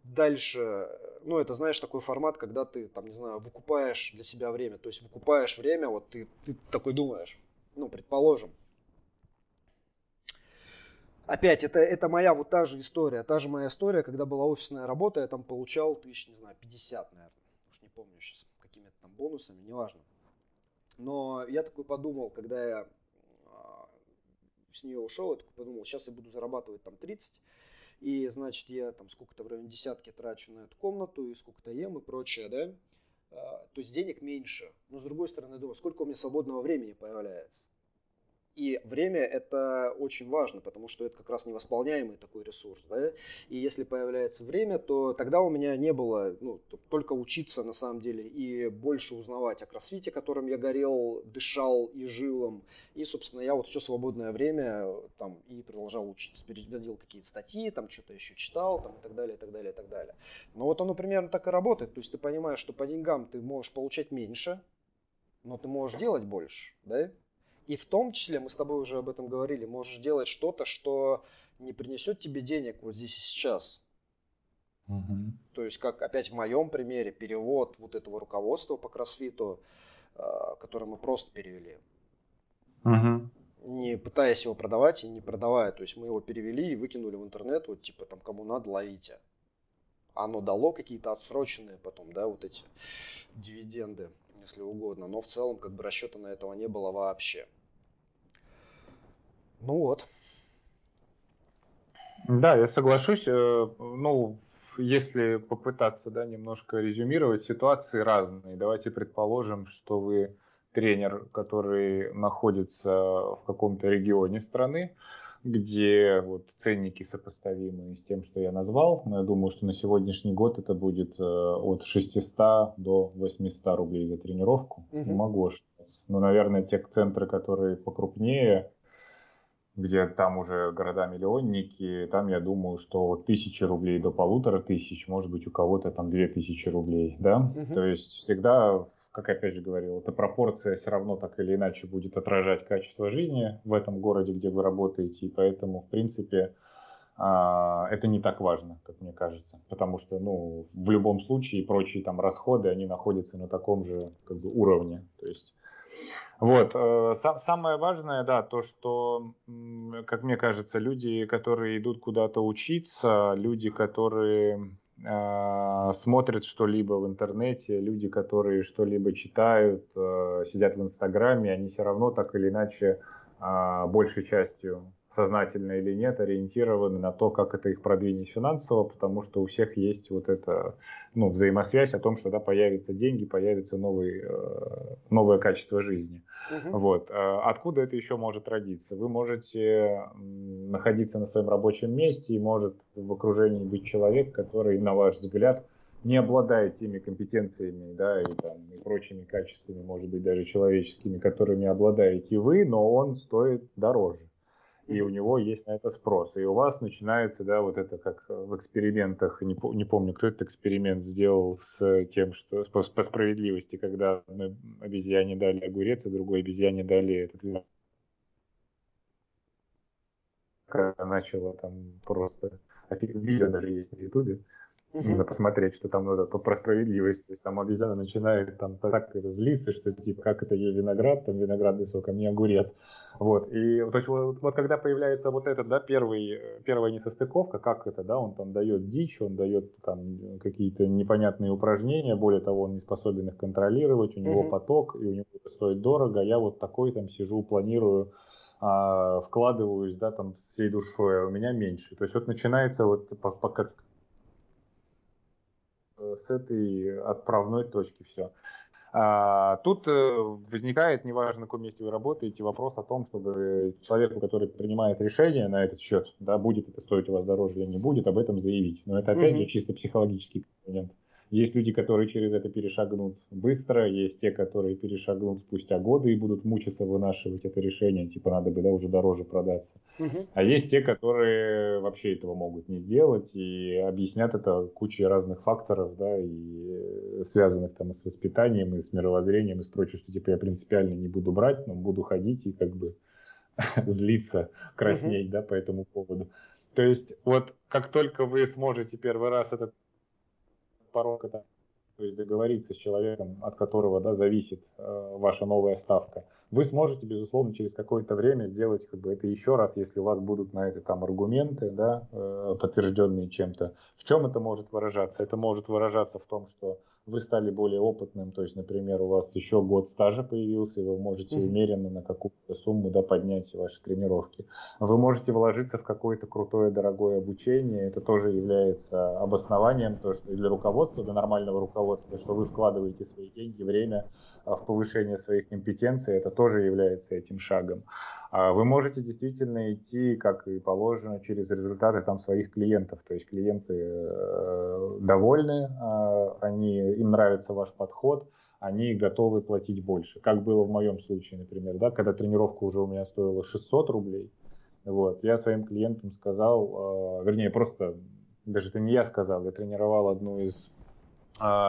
Дальше, ну, это, знаешь, такой формат, когда ты, там, не знаю, выкупаешь для себя время. То есть выкупаешь время, вот ты, ты такой думаешь, ну, предположим. Опять, это, это моя вот та же история. Та же моя история, когда была офисная работа, я там получал тысяч, не знаю, 50, наверное. Уж не помню сейчас, какими-то там бонусами, неважно. Но я такой подумал, когда я а, с нее ушел, я такой подумал, сейчас я буду зарабатывать там 30, и, значит, я там сколько-то в районе десятки трачу на эту комнату, и сколько-то ем и прочее, да, а, то есть денег меньше. Но с другой стороны, думаю, сколько у меня свободного времени появляется. И время это очень важно, потому что это как раз невосполняемый такой ресурс. Да? И если появляется время, то тогда у меня не было ну, только учиться на самом деле и больше узнавать о кроссфите, которым я горел, дышал и жил им. И, собственно, я вот все свободное время там и продолжал учиться. Переводил какие-то статьи, там что-то еще читал там, и так далее, и так далее, и так далее. Но вот оно примерно так и работает. То есть ты понимаешь, что по деньгам ты можешь получать меньше, но ты можешь делать больше, да? И в том числе, мы с тобой уже об этом говорили, можешь делать что-то, что не принесет тебе денег вот здесь и сейчас. Угу. То есть, как опять в моем примере, перевод вот этого руководства по кроссфиту, а, которое мы просто перевели. Угу. Не пытаясь его продавать и не продавая. То есть мы его перевели и выкинули в интернет, вот типа там кому надо, ловите. Оно дало какие-то отсроченные потом, да, вот эти дивиденды, если угодно. Но в целом как бы расчета на этого не было вообще. Ну вот. Да, я соглашусь. Э, ну, если попытаться да, немножко резюмировать, ситуации разные. Давайте предположим, что вы тренер, который находится в каком-то регионе страны, где вот ценники сопоставимы с тем, что я назвал. Но я думаю, что на сегодняшний год это будет э, от 600 до 800 рублей за тренировку. Угу. Не могу ошибаться. Но, наверное, те центры, которые покрупнее, где там уже города-миллионники, там я думаю, что от тысячи рублей до полутора тысяч, может быть, у кого-то там две тысячи рублей, да? Угу. То есть всегда, как опять же говорил, эта пропорция все равно так или иначе будет отражать качество жизни в этом городе, где вы работаете, и поэтому, в принципе, а, это не так важно, как мне кажется, потому что, ну, в любом случае прочие там расходы, они находятся на таком же как бы уровне, то есть вот. Э, самое важное, да, то, что, как мне кажется, люди, которые идут куда-то учиться, люди, которые э, смотрят что-либо в интернете, люди, которые что-либо читают, э, сидят в Инстаграме, они все равно так или иначе большей частью сознательно или нет, ориентированы на то, как это их продвинет финансово, потому что у всех есть вот эта ну, взаимосвязь о том, что да, появятся деньги, появится новый, э, новое качество жизни. Угу. Вот. Э, откуда это еще может родиться? Вы можете находиться на своем рабочем месте и может в окружении быть человек, который, на ваш взгляд, не обладает теми компетенциями, да, и, там, и прочими качествами, может быть, даже человеческими, которыми обладаете вы, но он стоит дороже и у него есть на это спрос. И у вас начинается, да, вот это как в экспериментах, не, не помню, кто этот эксперимент сделал с тем, что по, по справедливости, когда одной обезьяне дали огурец, а другой обезьяне дали этот начала там просто видео даже есть на ютубе Нужно посмотреть, что там надо про справедливость. То есть там обезьяна начинает там так это злиться, что типа как это ей виноград, там виноградный сок, а мне огурец. Вот. И то есть вот, вот когда появляется вот этот, да, первый, первая несостыковка, как это, да, он там дает дичь, он дает там какие-то непонятные упражнения, более того, он не способен их контролировать, у него mm-hmm. поток, и у него это стоит дорого, я вот такой там сижу, планирую, а, вкладываюсь, да, там всей душой, а у меня меньше. То есть вот начинается вот по, по, как, Э, с этой отправной точки все. А, тут э, возникает, неважно, на каком месте вы работаете, вопрос о том, чтобы человеку, который принимает решение на этот счет, да, будет это стоить у вас дороже или не будет, об этом заявить. Но это опять mm-hmm. же чисто психологический компонент. Есть люди, которые через это перешагнут быстро, есть те, которые перешагнут спустя годы и будут мучиться вынашивать это решение, типа надо бы да, уже дороже продаться. Угу. А есть те, которые вообще этого могут не сделать и объяснят это кучей разных факторов, да, и связанных там и с воспитанием, и с мировоззрением, и с прочим, что типа я принципиально не буду брать, но буду ходить и как бы злиться, краснеть, угу. да, по этому поводу. То есть вот как только вы сможете первый раз этот порог это то есть договориться с человеком, от которого да, зависит э, ваша новая ставка, вы сможете, безусловно, через какое-то время сделать как бы это еще раз, если у вас будут на это там аргументы, да, э, подтвержденные чем-то. В чем это может выражаться? Это может выражаться в том, что вы стали более опытным, то есть, например, у вас еще год стажа появился, и вы можете mm-hmm. умеренно на какую-то сумму да, поднять ваши тренировки. Вы можете вложиться в какое-то крутое, дорогое обучение, это тоже является обоснованием, то, что для руководства, для нормального руководства, что вы вкладываете свои деньги, время а, в повышение своих компетенций, это тоже является этим шагом. А вы можете действительно идти, как и положено, через результаты там своих клиентов. То есть клиенты э, довольны, э, они, им нравится ваш подход, они готовы платить больше. Как было в моем случае, например, да, когда тренировка уже у меня стоила 600 рублей, вот, я своим клиентам сказал, э, вернее, просто, даже это не я сказал, я тренировал одну из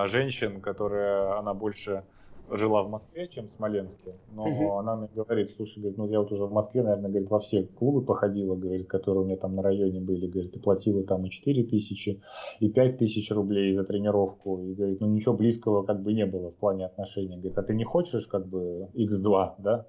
женщин, которая, она больше жила в Москве, чем в Смоленске, но угу. она мне говорит, слушай, говорит, ну я вот уже в Москве, наверное, говорит, во все клубы походила, говорит, которые у меня там на районе были, говорит, и платила там и 4 тысячи, и 5 тысяч рублей за тренировку, и говорит, ну ничего близкого как бы не было в плане отношений, говорит, а ты не хочешь как бы X2, да?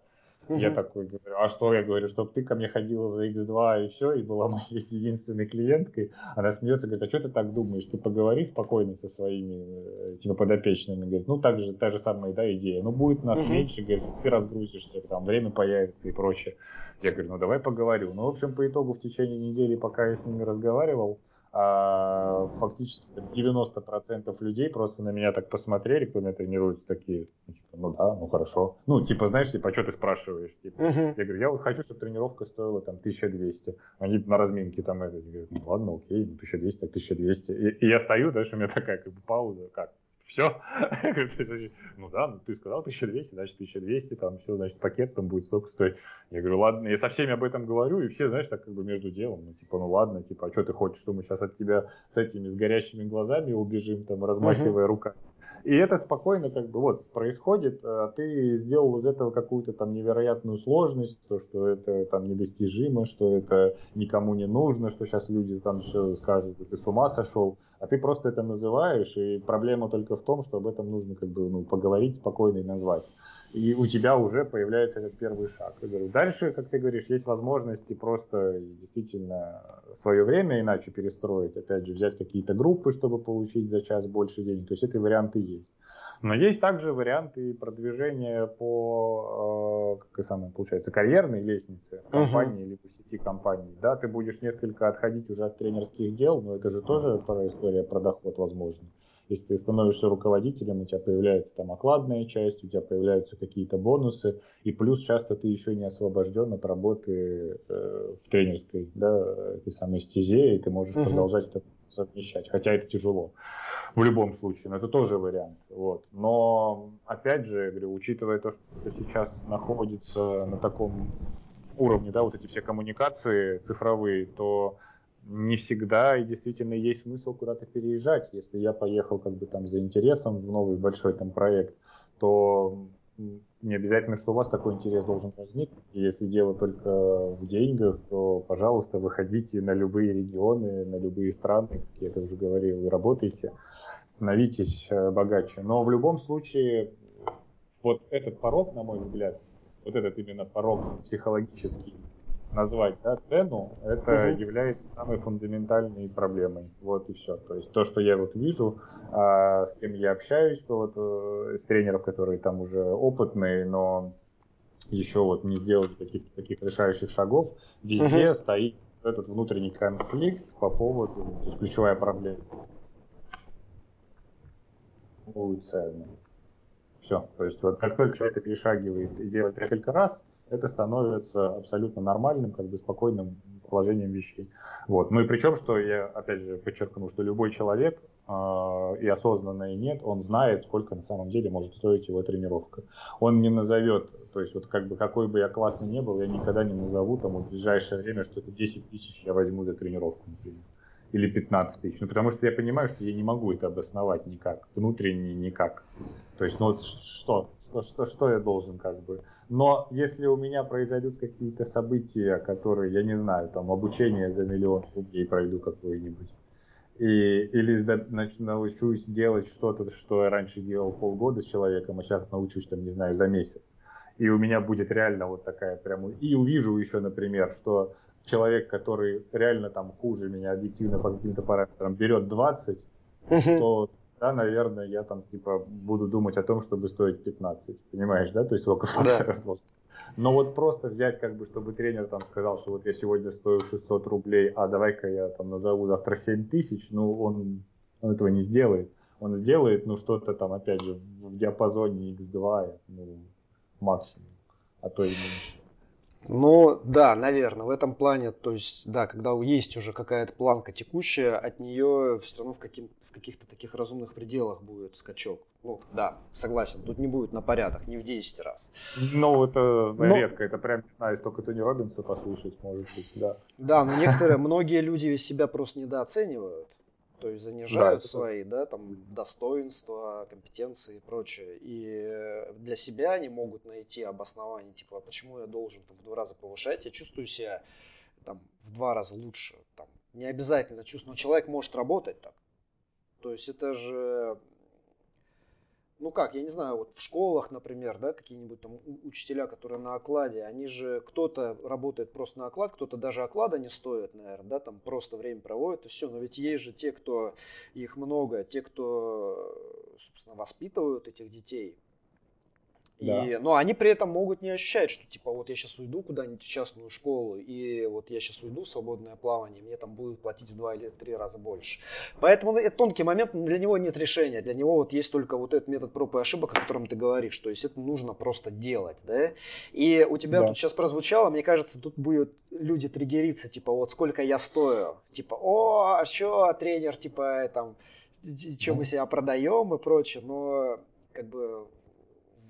Угу. Я такой говорю, а что? Я говорю, чтобы ты ко мне ходила за X2 и все, и была моей единственной клиенткой. Она смеется, говорит, а что ты так думаешь? Ты поговори спокойно со своими, э, типа, подопечными. Говорит, ну, так же, та же самая, да, идея. Ну, будет нас угу. меньше, говорит, ты разгрузишься, там, время появится и прочее. Я говорю, ну, давай поговорю. Ну, в общем, по итогу в течение недели, пока я с ними разговаривал, а, фактически 90% людей просто на меня так посмотрели, кто меня тренирует, такие, ну, типа, ну да, ну хорошо. Ну, типа, знаешь, типа, а что ты спрашиваешь? Типа, uh-huh. Я говорю, я вот хочу, чтобы тренировка стоила там 1200. Они на разминке там это, говорят, ну ладно, окей, 1200, так 1200. И, и я стою, дальше у меня такая как бы пауза, как, все. ну да, ну ты сказал 1200, значит 1200, там все, значит пакет там будет столько стоить. Я говорю, ладно, я со всеми об этом говорю, и все, знаешь, так как бы между делом, ну типа, ну ладно, типа, а что ты хочешь, что мы сейчас от тебя с этими, с горящими глазами убежим, там, размахивая руками. И это спокойно как бы вот происходит, а ты сделал из этого какую-то там невероятную сложность, то, что это там недостижимо, что это никому не нужно, что сейчас люди там все скажут, ты с ума сошел, а ты просто это называешь, и проблема только в том, что об этом нужно как бы ну, поговорить спокойно и назвать и у тебя уже появляется этот первый шаг. Дальше, как ты говоришь, есть возможности просто действительно свое время иначе перестроить, опять же, взять какие-то группы, чтобы получить за час больше денег. То есть эти варианты есть. Но есть также варианты продвижения по, э, как и самое получается, карьерной лестнице компании uh-huh. либо сети компаний. Да, ты будешь несколько отходить уже от тренерских дел, но это же тоже история про доход возможно. Если ты становишься руководителем, у тебя появляется там окладная часть, у тебя появляются какие-то бонусы, и плюс часто ты еще не освобожден от работы э, в тренерской, да, этой самой стезе, и ты можешь uh-huh. продолжать это совмещать, хотя это тяжело в любом случае, но это тоже вариант. Вот. Но, опять же, я говорю, учитывая то, что сейчас находится на таком уровне, да, вот эти все коммуникации цифровые, то не всегда и действительно есть смысл куда-то переезжать. Если я поехал как бы там за интересом в новый большой там проект, то не обязательно, что у вас такой интерес должен возникнуть. И если дело только в деньгах, то, пожалуйста, выходите на любые регионы, на любые страны, как я это уже говорил, и работайте, становитесь э, богаче. Но в любом случае, вот этот порог, на мой взгляд, вот этот именно порог психологический, назвать да, цену, это угу. является самой фундаментальной проблемой. Вот и все. То есть то, что я вот вижу, а, с кем я общаюсь, вот, э, с тренеров, которые там уже опытные, но еще вот не сделали каких-то таких решающих шагов, везде угу. стоит этот внутренний конфликт по поводу, то есть ключевая проблема. Все. То есть вот как только человек перешагивает и делает несколько раз, это становится абсолютно нормальным, как бы спокойным положением вещей. Вот. Ну и причем, что я опять же подчеркну, что любой человек, э, и осознанно и нет, он знает, сколько на самом деле может стоить его тренировка. Он не назовет, то есть вот как бы какой бы я классный не был, я никогда не назову там в ближайшее время, что это 10 тысяч я возьму за тренировку, например. Или 15 тысяч. Ну, потому что я понимаю, что я не могу это обосновать никак. Внутренне никак. То есть, ну вот что? Что, что, что я должен как бы но если у меня произойдут какие-то события, которые, я не знаю, там обучение за миллион рублей пройду какое-нибудь, И, или научусь делать что-то, что я раньше делал полгода с человеком, а сейчас научусь, там, не знаю, за месяц. И у меня будет реально вот такая прямо... И увижу еще, например, что человек, который реально там хуже меня объективно по каким-то параметрам, берет 20, то да, наверное, я там типа буду думать о том, чтобы стоить 15. Понимаешь, да? То есть сколько факторов да. Но вот просто взять, как бы, чтобы тренер там сказал, что вот я сегодня стою 600 рублей, а давай-ка я там назову завтра 7 тысяч, ну, он, он этого не сделает. Он сделает, ну, что-то там, опять же, в диапазоне x2, ну, максимум, а то и меньше. Ну, да, наверное, в этом плане, то есть, да, когда есть уже какая-то планка текущая, от нее все равно в, каким, в каких-то таких разумных пределах будет скачок. Ну, да, согласен, тут не будет на порядок, не в 10 раз. Ну, это но... редко, это прям, не знаю, только Тони Робинса послушать, может быть, да. Да, но некоторые, многие люди себя просто недооценивают. То есть занижают да, свои, да, там, достоинства, компетенции и прочее. И для себя они могут найти обоснование, типа, а почему я должен там, в два раза повышать, я чувствую себя там, в два раза лучше. Там, не обязательно чувствую, но человек может работать так. То есть это же ну как, я не знаю, вот в школах, например, да, какие-нибудь там учителя, которые на окладе, они же, кто-то работает просто на оклад, кто-то даже оклада не стоит, наверное, да, там просто время проводит и все. Но ведь есть же те, кто, их много, те, кто, собственно, воспитывают этих детей, да. И, но они при этом могут не ощущать, что типа вот я сейчас уйду куда-нибудь в частную школу, и вот я сейчас уйду в свободное плавание, мне там будут платить в два или три раза больше. Поэтому ну, это тонкий момент, для него нет решения. Для него вот есть только вот этот метод проб и ошибок, о котором ты говоришь. То есть это нужно просто делать, да? И у тебя да. тут сейчас прозвучало, мне кажется, тут будут люди триггериться, типа вот сколько я стою. Типа, о, а что, тренер, типа, там, что мы себя продаем и прочее. Но как бы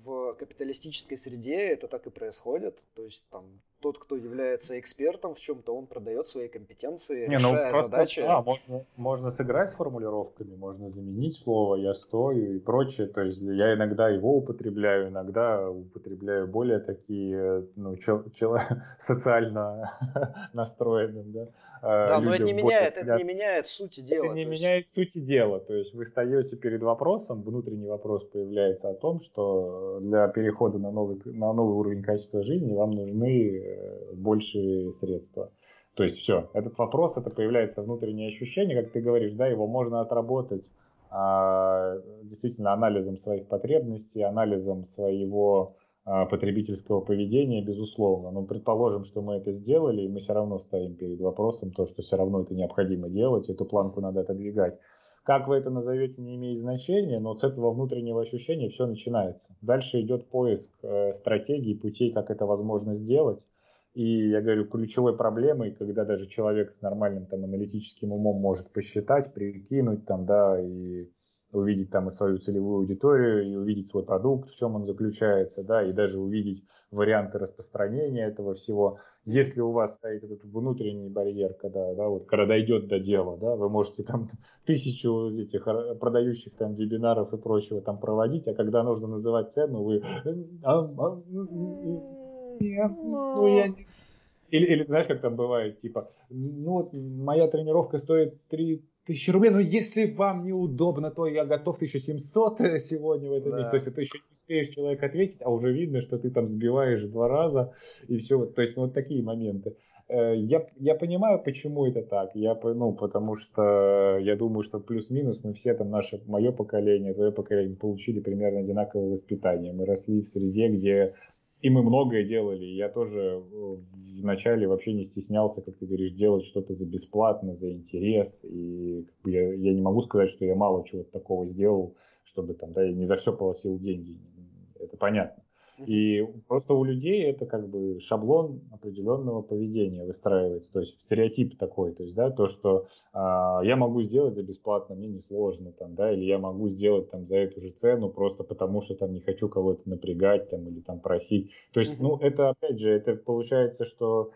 в капиталистической среде это так и происходит. То есть там тот, кто является экспертом в чем-то, он продает свои компетенции, Не, ну, решая ну, просто, задачи. Да, можно, можно сыграть с формулировками, можно заменить слово «я стою» и прочее. То есть я иногда его употребляю, иногда употребляю более такие ну, чел, чел, социально настроенным. Да, э, да но это не, меняет, это не меняет сути дела. Это не есть... меняет сути дела. То есть вы встаете перед вопросом, внутренний вопрос появляется о том, что для перехода на новый, на новый уровень качества жизни вам нужны большие средства. То есть все, этот вопрос, это появляется внутреннее ощущение, как ты говоришь, да, его можно отработать а, действительно анализом своих потребностей, анализом своего а, потребительского поведения, безусловно. Но предположим, что мы это сделали, и мы все равно стоим перед вопросом, то, что все равно это необходимо делать, эту планку надо отодвигать. Как вы это назовете, не имеет значения, но с этого внутреннего ощущения все начинается. Дальше идет поиск э, стратегий, путей, как это возможно сделать. И я говорю, ключевой проблемой, когда даже человек с нормальным там аналитическим умом может посчитать, прикинуть там, да, и увидеть там и свою целевую аудиторию, и увидеть свой продукт, в чем он заключается, да, и даже увидеть варианты распространения этого всего. Если у вас стоит этот внутренний барьер, когда, да, вот, когда дойдет до дела, да, вы можете там тысячу этих продающих там вебинаров и прочего там проводить, а когда нужно называть цену, вы нет, ну я не или, или знаешь, как там бывает, типа, ну вот моя тренировка стоит 3 тысячи рублей, но если вам неудобно, то я готов 1700 сегодня в этом да. месте. То есть это еще не успеешь человек ответить, а уже видно, что ты там сбиваешь два раза и все. То есть ну, вот такие моменты. Э, я, я понимаю, почему это так. Я, ну, потому что я думаю, что плюс-минус мы все там, наше, мое поколение, твое поколение, получили примерно одинаковое воспитание. Мы росли в среде, где и мы многое делали. Я тоже э, вначале вообще не стеснялся, как ты говоришь, делать что-то за бесплатно, за интерес. И как бы, я, я не могу сказать, что я мало чего-то такого сделал, чтобы там, да, я не за все полосил деньги. Это понятно. И просто у людей это как бы шаблон определенного поведения выстраивается, то есть стереотип такой, то есть, да, то, что а, я могу сделать за бесплатно, мне несложно, там, да, или я могу сделать там за эту же цену просто потому, что там не хочу кого-то напрягать, там, или там просить. То есть, ну, это опять же, это получается, что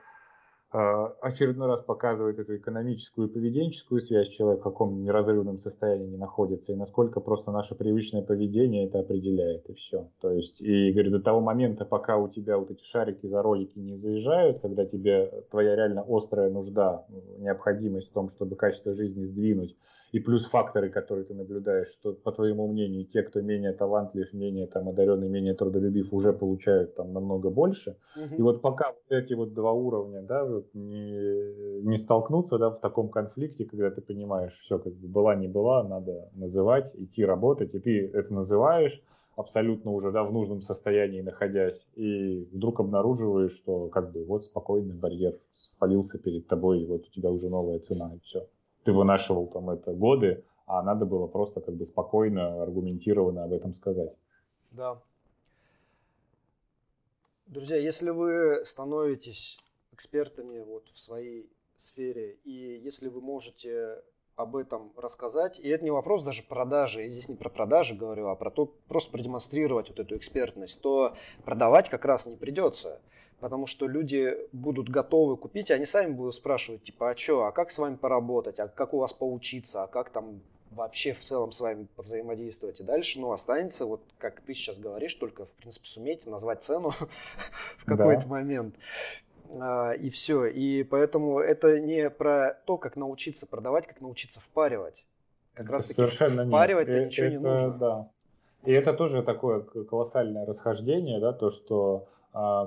очередной раз показывает эту экономическую и поведенческую связь человека, в каком неразрывном состоянии находится, и насколько просто наше привычное поведение это определяет, и все. То есть, и говорю, до того момента, пока у тебя вот эти шарики за ролики не заезжают, когда тебе твоя реально острая нужда, необходимость в том, чтобы качество жизни сдвинуть, и плюс факторы, которые ты наблюдаешь, что, по твоему мнению, те, кто менее талантлив, менее там одаренный, менее трудолюбив, уже получают там намного больше. Угу. И вот пока вот эти вот два уровня, да, вот не, не столкнутся, да, в таком конфликте, когда ты понимаешь, все, как бы была, не была, надо называть, идти работать, и ты это называешь, абсолютно уже да, в нужном состоянии находясь, и вдруг обнаруживаешь, что как бы вот спокойный барьер спалился перед тобой, и вот у тебя уже новая цена, и все. Ты вынашивал там это годы, а надо было просто как бы спокойно, аргументированно об этом сказать. Да. Друзья, если вы становитесь экспертами вот в своей сфере, и если вы можете об этом рассказать. И это не вопрос даже продажи. Я здесь не про продажи говорю, а про то, просто продемонстрировать вот эту экспертность. То продавать как раз не придется. Потому что люди будут готовы купить, и они сами будут спрашивать, типа, а что, а как с вами поработать, а как у вас поучиться, а как там вообще в целом с вами взаимодействовать. И дальше, ну, останется, вот как ты сейчас говоришь, только, в принципе, суметь назвать цену в какой-то да. момент. А, и все. И поэтому это не про то, как научиться продавать, как научиться впаривать. Как раз таки впаривать-то э, ничего это, не нужно. Да. И это тоже такое колоссальное расхождение, да, то, что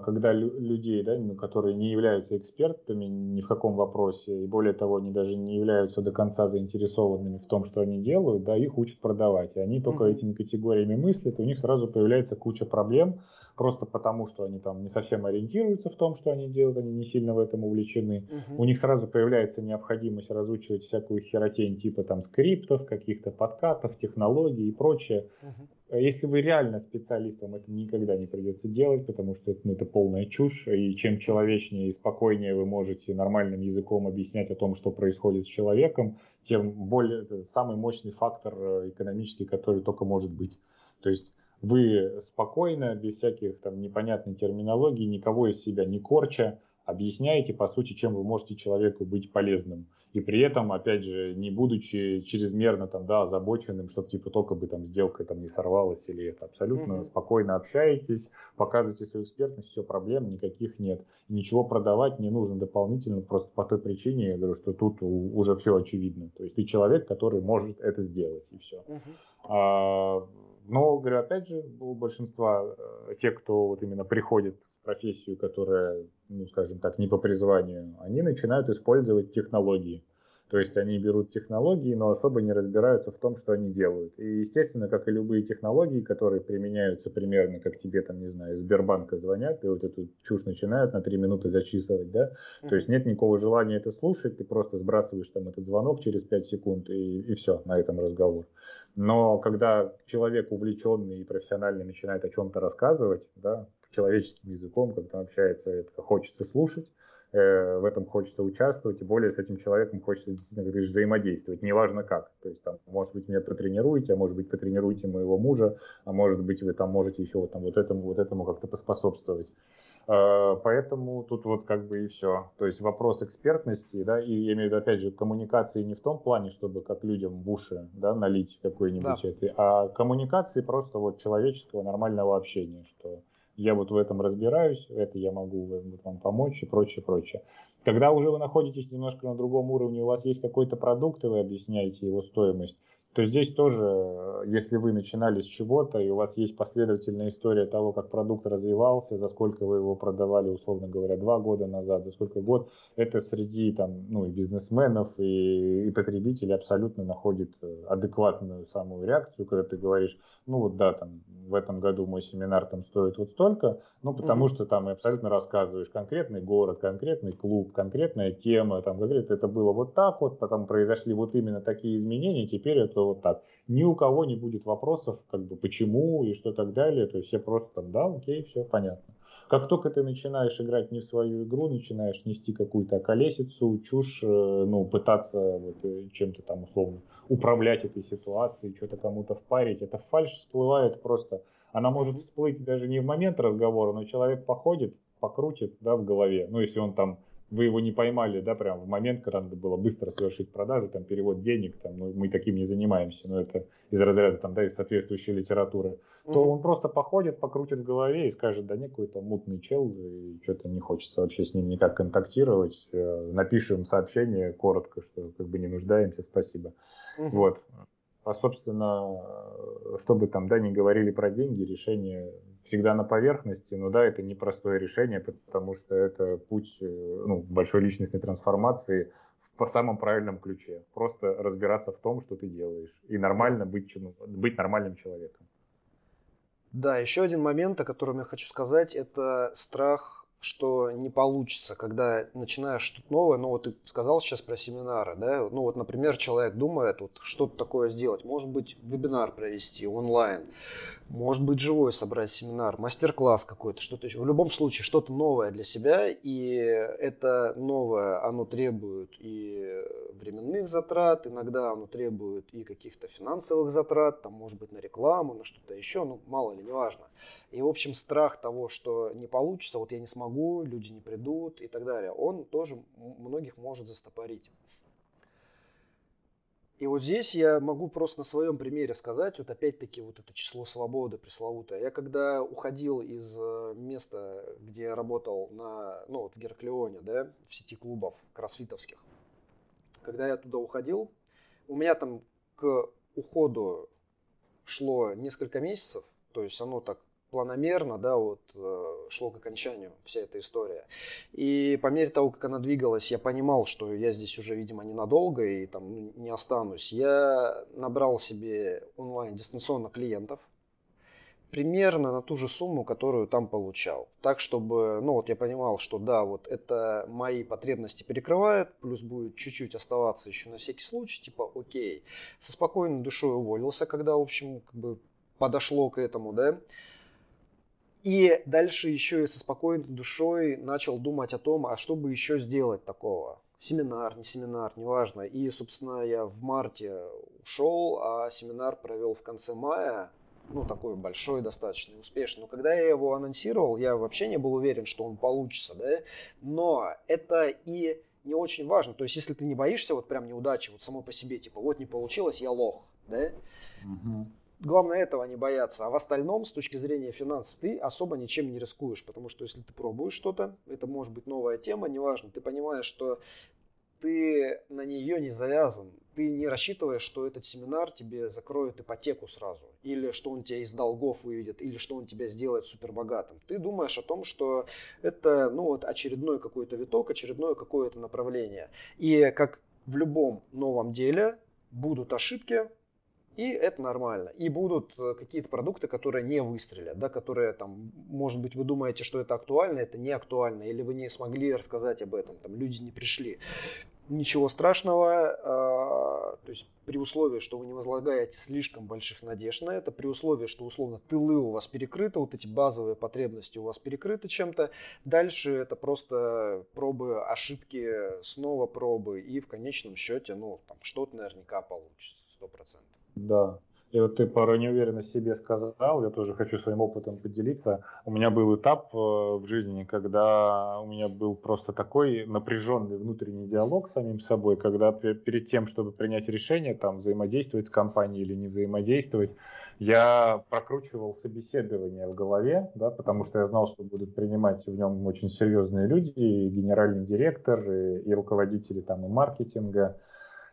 когда людей, да, ну, которые не являются экспертами ни в каком вопросе, и более того, они даже не являются до конца заинтересованными в том, что они делают, да, их учат продавать. И они только этими категориями мыслят, и у них сразу появляется куча проблем, просто потому, что они там не совсем ориентируются в том, что они делают, они не сильно в этом увлечены. Uh-huh. У них сразу появляется необходимость разучивать всякую херотень типа там скриптов, каких-то подкатов, технологий и прочее. Uh-huh. Если вы реально специалист, вам это никогда не придется делать, потому что ну, это полная чушь. И чем человечнее и спокойнее вы можете нормальным языком объяснять о том, что происходит с человеком, тем более это самый мощный фактор э, экономический, который только может быть. То есть вы спокойно, без всяких там непонятной терминологии, никого из себя не корча, объясняете, по сути, чем вы можете человеку быть полезным и при этом, опять же, не будучи чрезмерно там, да, озабоченным, чтобы типа только бы там сделка там не сорвалась или это абсолютно mm-hmm. спокойно общаетесь, показываете свою экспертность, все, проблем никаких нет. И ничего продавать не нужно дополнительно, просто по той причине, я говорю, что тут уже все очевидно. То есть ты человек, который может это сделать, и все. Mm-hmm. А, но, говорю, опять же, у большинства э, тех, кто вот именно приходит профессию, которая, ну, скажем так, не по призванию, они начинают использовать технологии. То есть они берут технологии, но особо не разбираются в том, что они делают. И, естественно, как и любые технологии, которые применяются примерно, как тебе там, не знаю, Сбербанка звонят, и вот эту чушь начинают на три минуты зачисывать, да? Mm-hmm. То есть нет никакого желания это слушать, ты просто сбрасываешь там этот звонок через 5 секунд, и, и все, на этом разговор. Но когда человек увлеченный и профессиональный начинает о чем-то рассказывать, да, человеческим языком, когда он общается, это хочется слушать, э, в этом хочется участвовать, и более с этим человеком хочется действительно, как ты говоришь, взаимодействовать, неважно как. То есть, там, может быть, меня потренируете, а может быть, потренируете моего мужа, а может быть, вы там можете еще вот, там, вот этому, вот этому как-то поспособствовать. Э, поэтому тут вот как бы и все. То есть вопрос экспертности, да, и я имею в виду, опять же, коммуникации не в том плане, чтобы как людям в уши, да, налить какой-нибудь да. этой, а коммуникации просто вот человеческого нормального общения, что я вот в этом разбираюсь, это я могу вам помочь и прочее, прочее. Когда уже вы находитесь немножко на другом уровне, у вас есть какой-то продукт, и вы объясняете его стоимость, то здесь тоже, э, если вы начинали с чего-то, и у вас есть последовательная история того, как продукт развивался, за сколько вы его продавали, условно говоря, два года назад, за сколько год, это среди там, ну, и бизнесменов, и, и потребителей абсолютно находит э, адекватную самую реакцию, когда ты говоришь, ну вот да, там в этом году мой семинар там стоит вот столько, ну потому mm-hmm. что там абсолютно рассказываешь конкретный город, конкретный клуб, конкретная тема, там конкретно это было вот так вот, потом произошли вот именно такие изменения, теперь это вот так. Ни у кого не будет вопросов, как бы почему и что так далее, то есть все просто да, окей, все понятно. Как только ты начинаешь играть не в свою игру, начинаешь нести какую-то колесицу, чушь, э, ну, пытаться вот э, чем-то там условно управлять этой ситуацией, что-то кому-то впарить, эта фальш всплывает просто. Она может всплыть даже не в момент разговора, но человек походит, покрутит, да, в голове. Ну, если он там вы его не поймали, да, прям в момент, когда надо было быстро совершить продажу, там, перевод денег, там, ну, мы таким не занимаемся, но это из разряда, там, да, из соответствующей литературы, mm-hmm. то он просто походит, покрутит в голове и скажет, да не, какой-то мутный чел, и что-то не хочется вообще с ним никак контактировать, э, напишем сообщение коротко, что как бы не нуждаемся, спасибо. Mm-hmm. Вот. А, собственно, чтобы там, да, не говорили про деньги, решение всегда на поверхности, но да, это непростое решение, потому что это путь э, ну, большой личностной трансформации в самом правильном ключе. Просто разбираться в том, что ты делаешь, и нормально быть, быть нормальным человеком. Да, еще один момент, о котором я хочу сказать, это страх что не получится, когда начинаешь что-то новое, ну вот ты сказал сейчас про семинары, да, ну вот, например, человек думает, вот что-то такое сделать, может быть, вебинар провести онлайн, может быть, живой собрать семинар, мастер-класс какой-то, что-то еще, в любом случае, что-то новое для себя, и это новое, оно требует и временных затрат, иногда оно требует и каких-то финансовых затрат, там, может быть, на рекламу, на что-то еще, ну, мало ли, неважно. И, в общем, страх того, что не получится, вот я не смогу, люди не придут и так далее, он тоже многих может застопорить. И вот здесь я могу просто на своем примере сказать, вот опять-таки вот это число свободы пресловутое. Я когда уходил из э, места, где я работал на, ну вот в Гераклеоне, да, в сети клубов кроссфитовских, когда я туда уходил, у меня там к уходу шло несколько месяцев, то есть оно так планомерно, да, вот э, шло к окончанию вся эта история. И по мере того, как она двигалась, я понимал, что я здесь уже, видимо, ненадолго и там ну, не останусь. Я набрал себе онлайн дистанционно клиентов, примерно на ту же сумму, которую там получал. Так, чтобы, ну вот я понимал, что да, вот это мои потребности перекрывает, плюс будет чуть-чуть оставаться еще на всякий случай, типа окей. Со спокойной душой уволился, когда, в общем, как бы подошло к этому, да. И дальше еще и со спокойной душой начал думать о том, а что бы еще сделать такого. Семинар, не семинар, неважно. И, собственно, я в марте ушел, а семинар провел в конце мая. Ну, такой большой достаточно, успешный. Но когда я его анонсировал, я вообще не был уверен, что он получится, да. Но это и не очень важно. То есть, если ты не боишься вот прям неудачи, вот самой по себе, типа, вот не получилось, я лох, да. Угу главное этого не бояться. А в остальном, с точки зрения финансов, ты особо ничем не рискуешь. Потому что если ты пробуешь что-то, это может быть новая тема, неважно, ты понимаешь, что ты на нее не завязан. Ты не рассчитываешь, что этот семинар тебе закроет ипотеку сразу. Или что он тебя из долгов выведет, или что он тебя сделает супербогатым. Ты думаешь о том, что это ну, вот очередной какой-то виток, очередное какое-то направление. И как в любом новом деле будут ошибки, и это нормально. И будут э, какие-то продукты, которые не выстрелят, да, которые там, может быть, вы думаете, что это актуально, это не актуально, или вы не смогли рассказать об этом, там люди не пришли. Ничего страшного, э, то есть при условии, что вы не возлагаете слишком больших надежд на это, при условии, что условно тылы у вас перекрыты, вот эти базовые потребности у вас перекрыты чем-то, дальше это просто пробы, ошибки, снова пробы, и в конечном счете, ну, там что-то наверняка получится, сто процентов. Да. И вот ты пару неуверенность себе сказал, я тоже хочу своим опытом поделиться. У меня был этап э, в жизни, когда у меня был просто такой напряженный внутренний диалог с самим собой, когда перед тем, чтобы принять решение, там, взаимодействовать с компанией или не взаимодействовать, я прокручивал собеседование в голове, да, потому что я знал, что будут принимать в нем очень серьезные люди, и генеральный директор, и, и руководители там и маркетинга,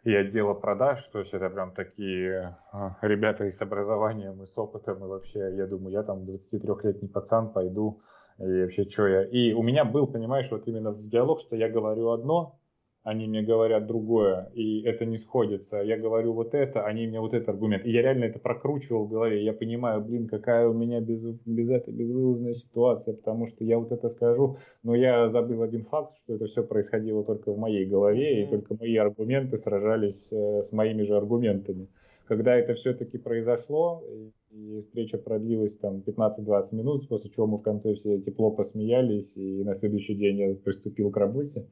и отдела продаж, то есть это прям такие а, ребята и с образованием, и с опытом, и вообще, я думаю, я там 23-летний пацан пойду, и вообще, что я... И у меня был, понимаешь, вот именно диалог, что я говорю одно, они мне говорят другое, и это не сходится. Я говорю вот это, они мне вот этот аргумент. И я реально это прокручивал в голове. Я понимаю, блин, какая у меня без, без этой безвылазная ситуация, потому что я вот это скажу. Но я забыл один факт, что это все происходило только в моей голове, mm-hmm. и только мои аргументы сражались э, с моими же аргументами. Когда это все-таки произошло, и встреча продлилась там 15-20 минут, после чего мы в конце все тепло посмеялись, и на следующий день я приступил к работе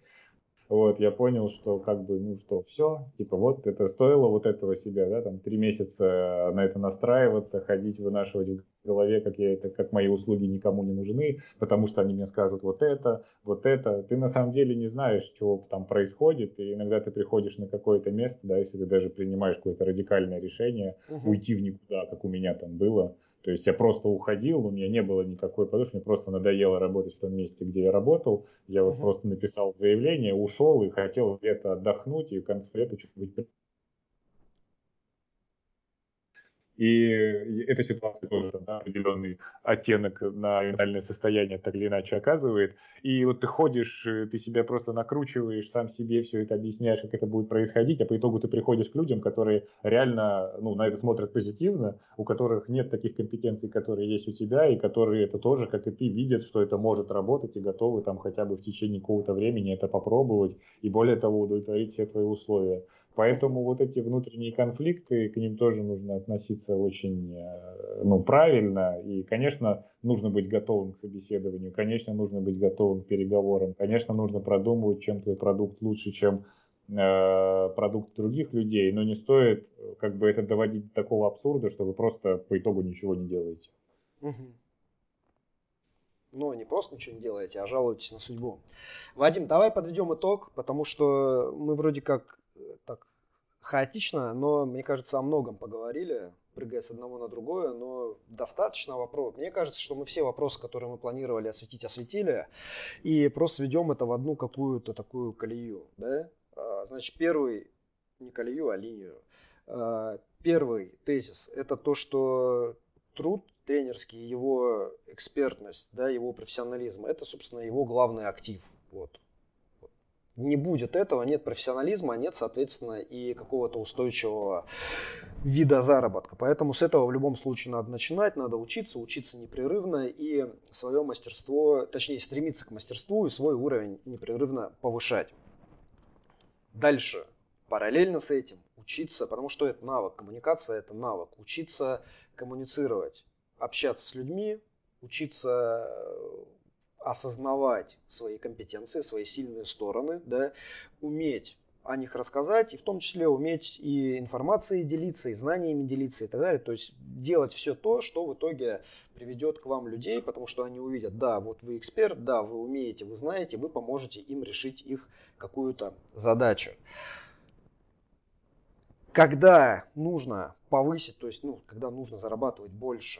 вот, я понял, что как бы, ну что, все, типа вот это стоило вот этого себя, да, там три месяца на это настраиваться, ходить, вынашивать в голове, как я это, как мои услуги никому не нужны, потому что они мне скажут вот это, вот это. Ты на самом деле не знаешь, что там происходит, и иногда ты приходишь на какое-то место, да, если ты даже принимаешь какое-то радикальное решение, угу. уйти в никуда, как у меня там было, то есть я просто уходил, у меня не было никакой подушки, мне просто надоело работать в том месте, где я работал. Я вот uh-huh. просто написал заявление, ушел и хотел лето отдохнуть и в конце лета что-нибудь И эта ситуация тоже да, определенный оттенок на ментальное состояние так или иначе оказывает. И вот ты ходишь, э, ты себя просто накручиваешь, сам себе все это объясняешь, как это будет происходить, а по итогу ты приходишь к людям, которые реально ну, на это смотрят позитивно, у которых нет таких компетенций, которые есть у тебя, и которые это тоже, как и ты, видят, что это может работать и готовы там хотя бы в течение какого-то времени это попробовать и более того удовлетворить все твои условия. Поэтому вот эти внутренние конфликты, к ним тоже нужно относиться очень э, ну, правильно. И, конечно, нужно быть готовым к собеседованию, конечно, нужно быть готовым к переговорам, конечно, нужно продумывать, чем твой продукт лучше, чем э, продукт других людей, но не стоит как бы это доводить до такого абсурда, что вы просто по итогу ничего не делаете. Ну, не просто ничего не делаете, а жалуетесь на судьбу. Вадим, давай подведем итог, потому что мы вроде как так хаотично, но, мне кажется, о многом поговорили, прыгая с одного на другое, но достаточно вопросов. Мне кажется, что мы все вопросы, которые мы планировали осветить, осветили, и просто ведем это в одну какую-то такую колею. Да? А, значит, первый, не колею, а линию. А, первый тезис – это то, что труд тренерский, его экспертность, да, его профессионализм – это, собственно, его главный актив. Вот не будет этого, нет профессионализма, нет, соответственно, и какого-то устойчивого вида заработка. Поэтому с этого в любом случае надо начинать, надо учиться, учиться непрерывно и свое мастерство, точнее стремиться к мастерству и свой уровень непрерывно повышать. Дальше, параллельно с этим, учиться, потому что это навык, коммуникация это навык, учиться коммуницировать, общаться с людьми, учиться осознавать свои компетенции, свои сильные стороны, да, уметь о них рассказать, и в том числе уметь и информацией делиться, и знаниями делиться и так далее. То есть делать все то, что в итоге приведет к вам людей, потому что они увидят, да, вот вы эксперт, да, вы умеете, вы знаете, вы поможете им решить их какую-то задачу. Когда нужно повысить, то есть, ну, когда нужно зарабатывать больше,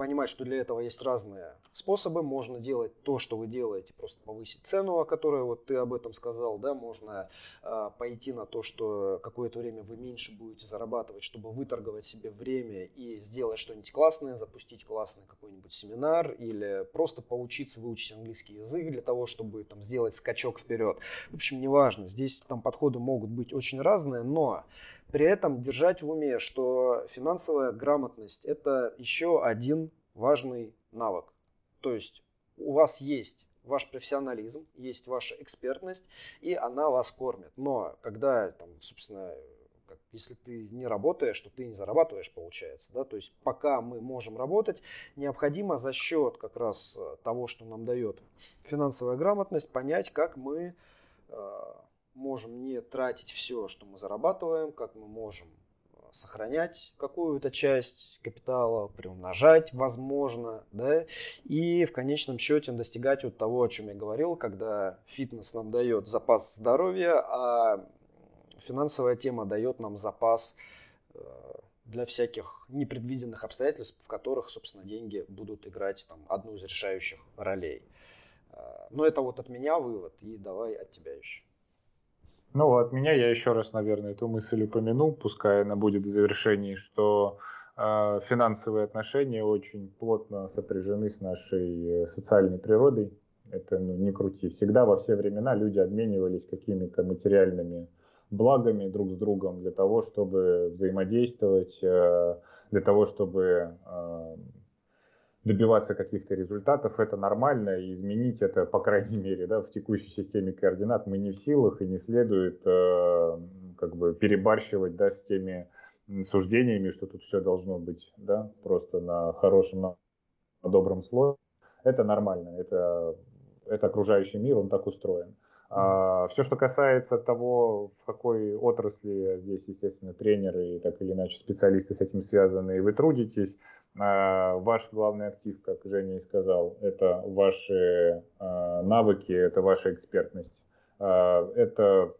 понимать, что для этого есть разные способы. Можно делать то, что вы делаете, просто повысить цену, о которой вот ты об этом сказал, да, можно э, пойти на то, что какое-то время вы меньше будете зарабатывать, чтобы выторговать себе время и сделать что-нибудь классное, запустить классный какой-нибудь семинар или просто поучиться выучить английский язык для того, чтобы там сделать скачок вперед. В общем, неважно, здесь там подходы могут быть очень разные, но при этом держать в уме, что финансовая грамотность это еще один важный навык. То есть у вас есть ваш профессионализм, есть ваша экспертность, и она вас кормит. Но когда, там, собственно, как, если ты не работаешь, то ты не зарабатываешь, получается. Да? То есть пока мы можем работать, необходимо за счет как раз э, того, что нам дает финансовая грамотность, понять, как мы э, можем не тратить все, что мы зарабатываем, как мы можем э, сохранять какую-то часть капитала, приумножать, возможно, да, и в конечном счете достигать вот того, о чем я говорил, когда фитнес нам дает запас здоровья, а финансовая тема дает нам запас э, для всяких непредвиденных обстоятельств, в которых, собственно, деньги будут играть там, одну из решающих ролей. Э, но это вот от меня вывод, и давай от тебя еще. Ну, от меня я еще раз, наверное, эту мысль упомяну, пускай она будет в завершении, что э, финансовые отношения очень плотно сопряжены с нашей э, социальной природой. Это ну, не крути. Всегда во все времена люди обменивались какими-то материальными благами друг с другом для того, чтобы взаимодействовать, э, для того, чтобы э, добиваться каких-то результатов, это нормально, и изменить это, по крайней мере, да, в текущей системе координат мы не в силах, и не следует э, как бы перебарщивать да, с теми суждениями, что тут все должно быть да, просто на хорошем, на, добром слое. Это нормально, это, это окружающий мир, он так устроен. А, все, что касается того, в какой отрасли здесь, естественно, тренеры и так или иначе специалисты с этим связаны, и вы трудитесь, а, ваш главный актив, как Женя и сказал, это ваши а, навыки, это ваша экспертность. А, это,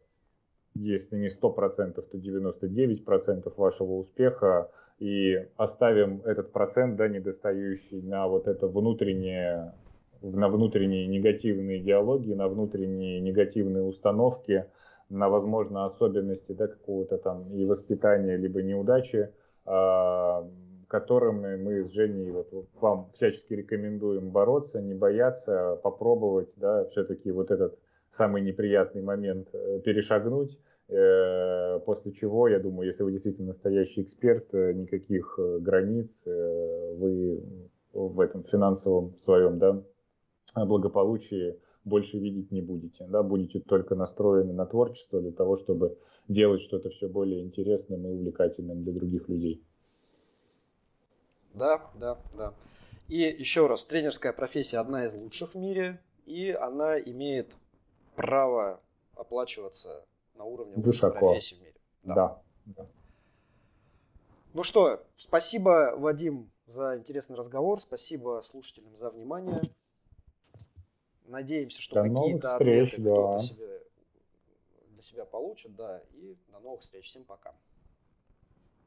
если не 100%, то 99% вашего успеха. И оставим этот процент, да, недостающий на вот это внутреннее, на внутренние негативные идеологии, на внутренние негативные установки, на, возможно, особенности да, какого-то там и воспитания, либо неудачи, которыми мы с Женей вот, вам всячески рекомендуем бороться, не бояться, попробовать, да, все-таки вот этот самый неприятный момент э, перешагнуть, э, после чего, я думаю, если вы действительно настоящий эксперт, э, никаких границ вы в этом финансовом своем да, благополучии больше видеть не будете. Да, будете только настроены на творчество для того, чтобы делать что-то все более интересным и увлекательным для других людей. Да, да, да. И еще раз, тренерская профессия одна из лучших в мире, и она имеет право оплачиваться на уровне лучшей профессии в мире. Да. да. да. Ну что, спасибо, Вадим, за интересный разговор. Спасибо слушателям за внимание. Надеемся, что какие-то ответы да. кто-то себе, для себя получит. Да. И до новых встреч. Всем пока.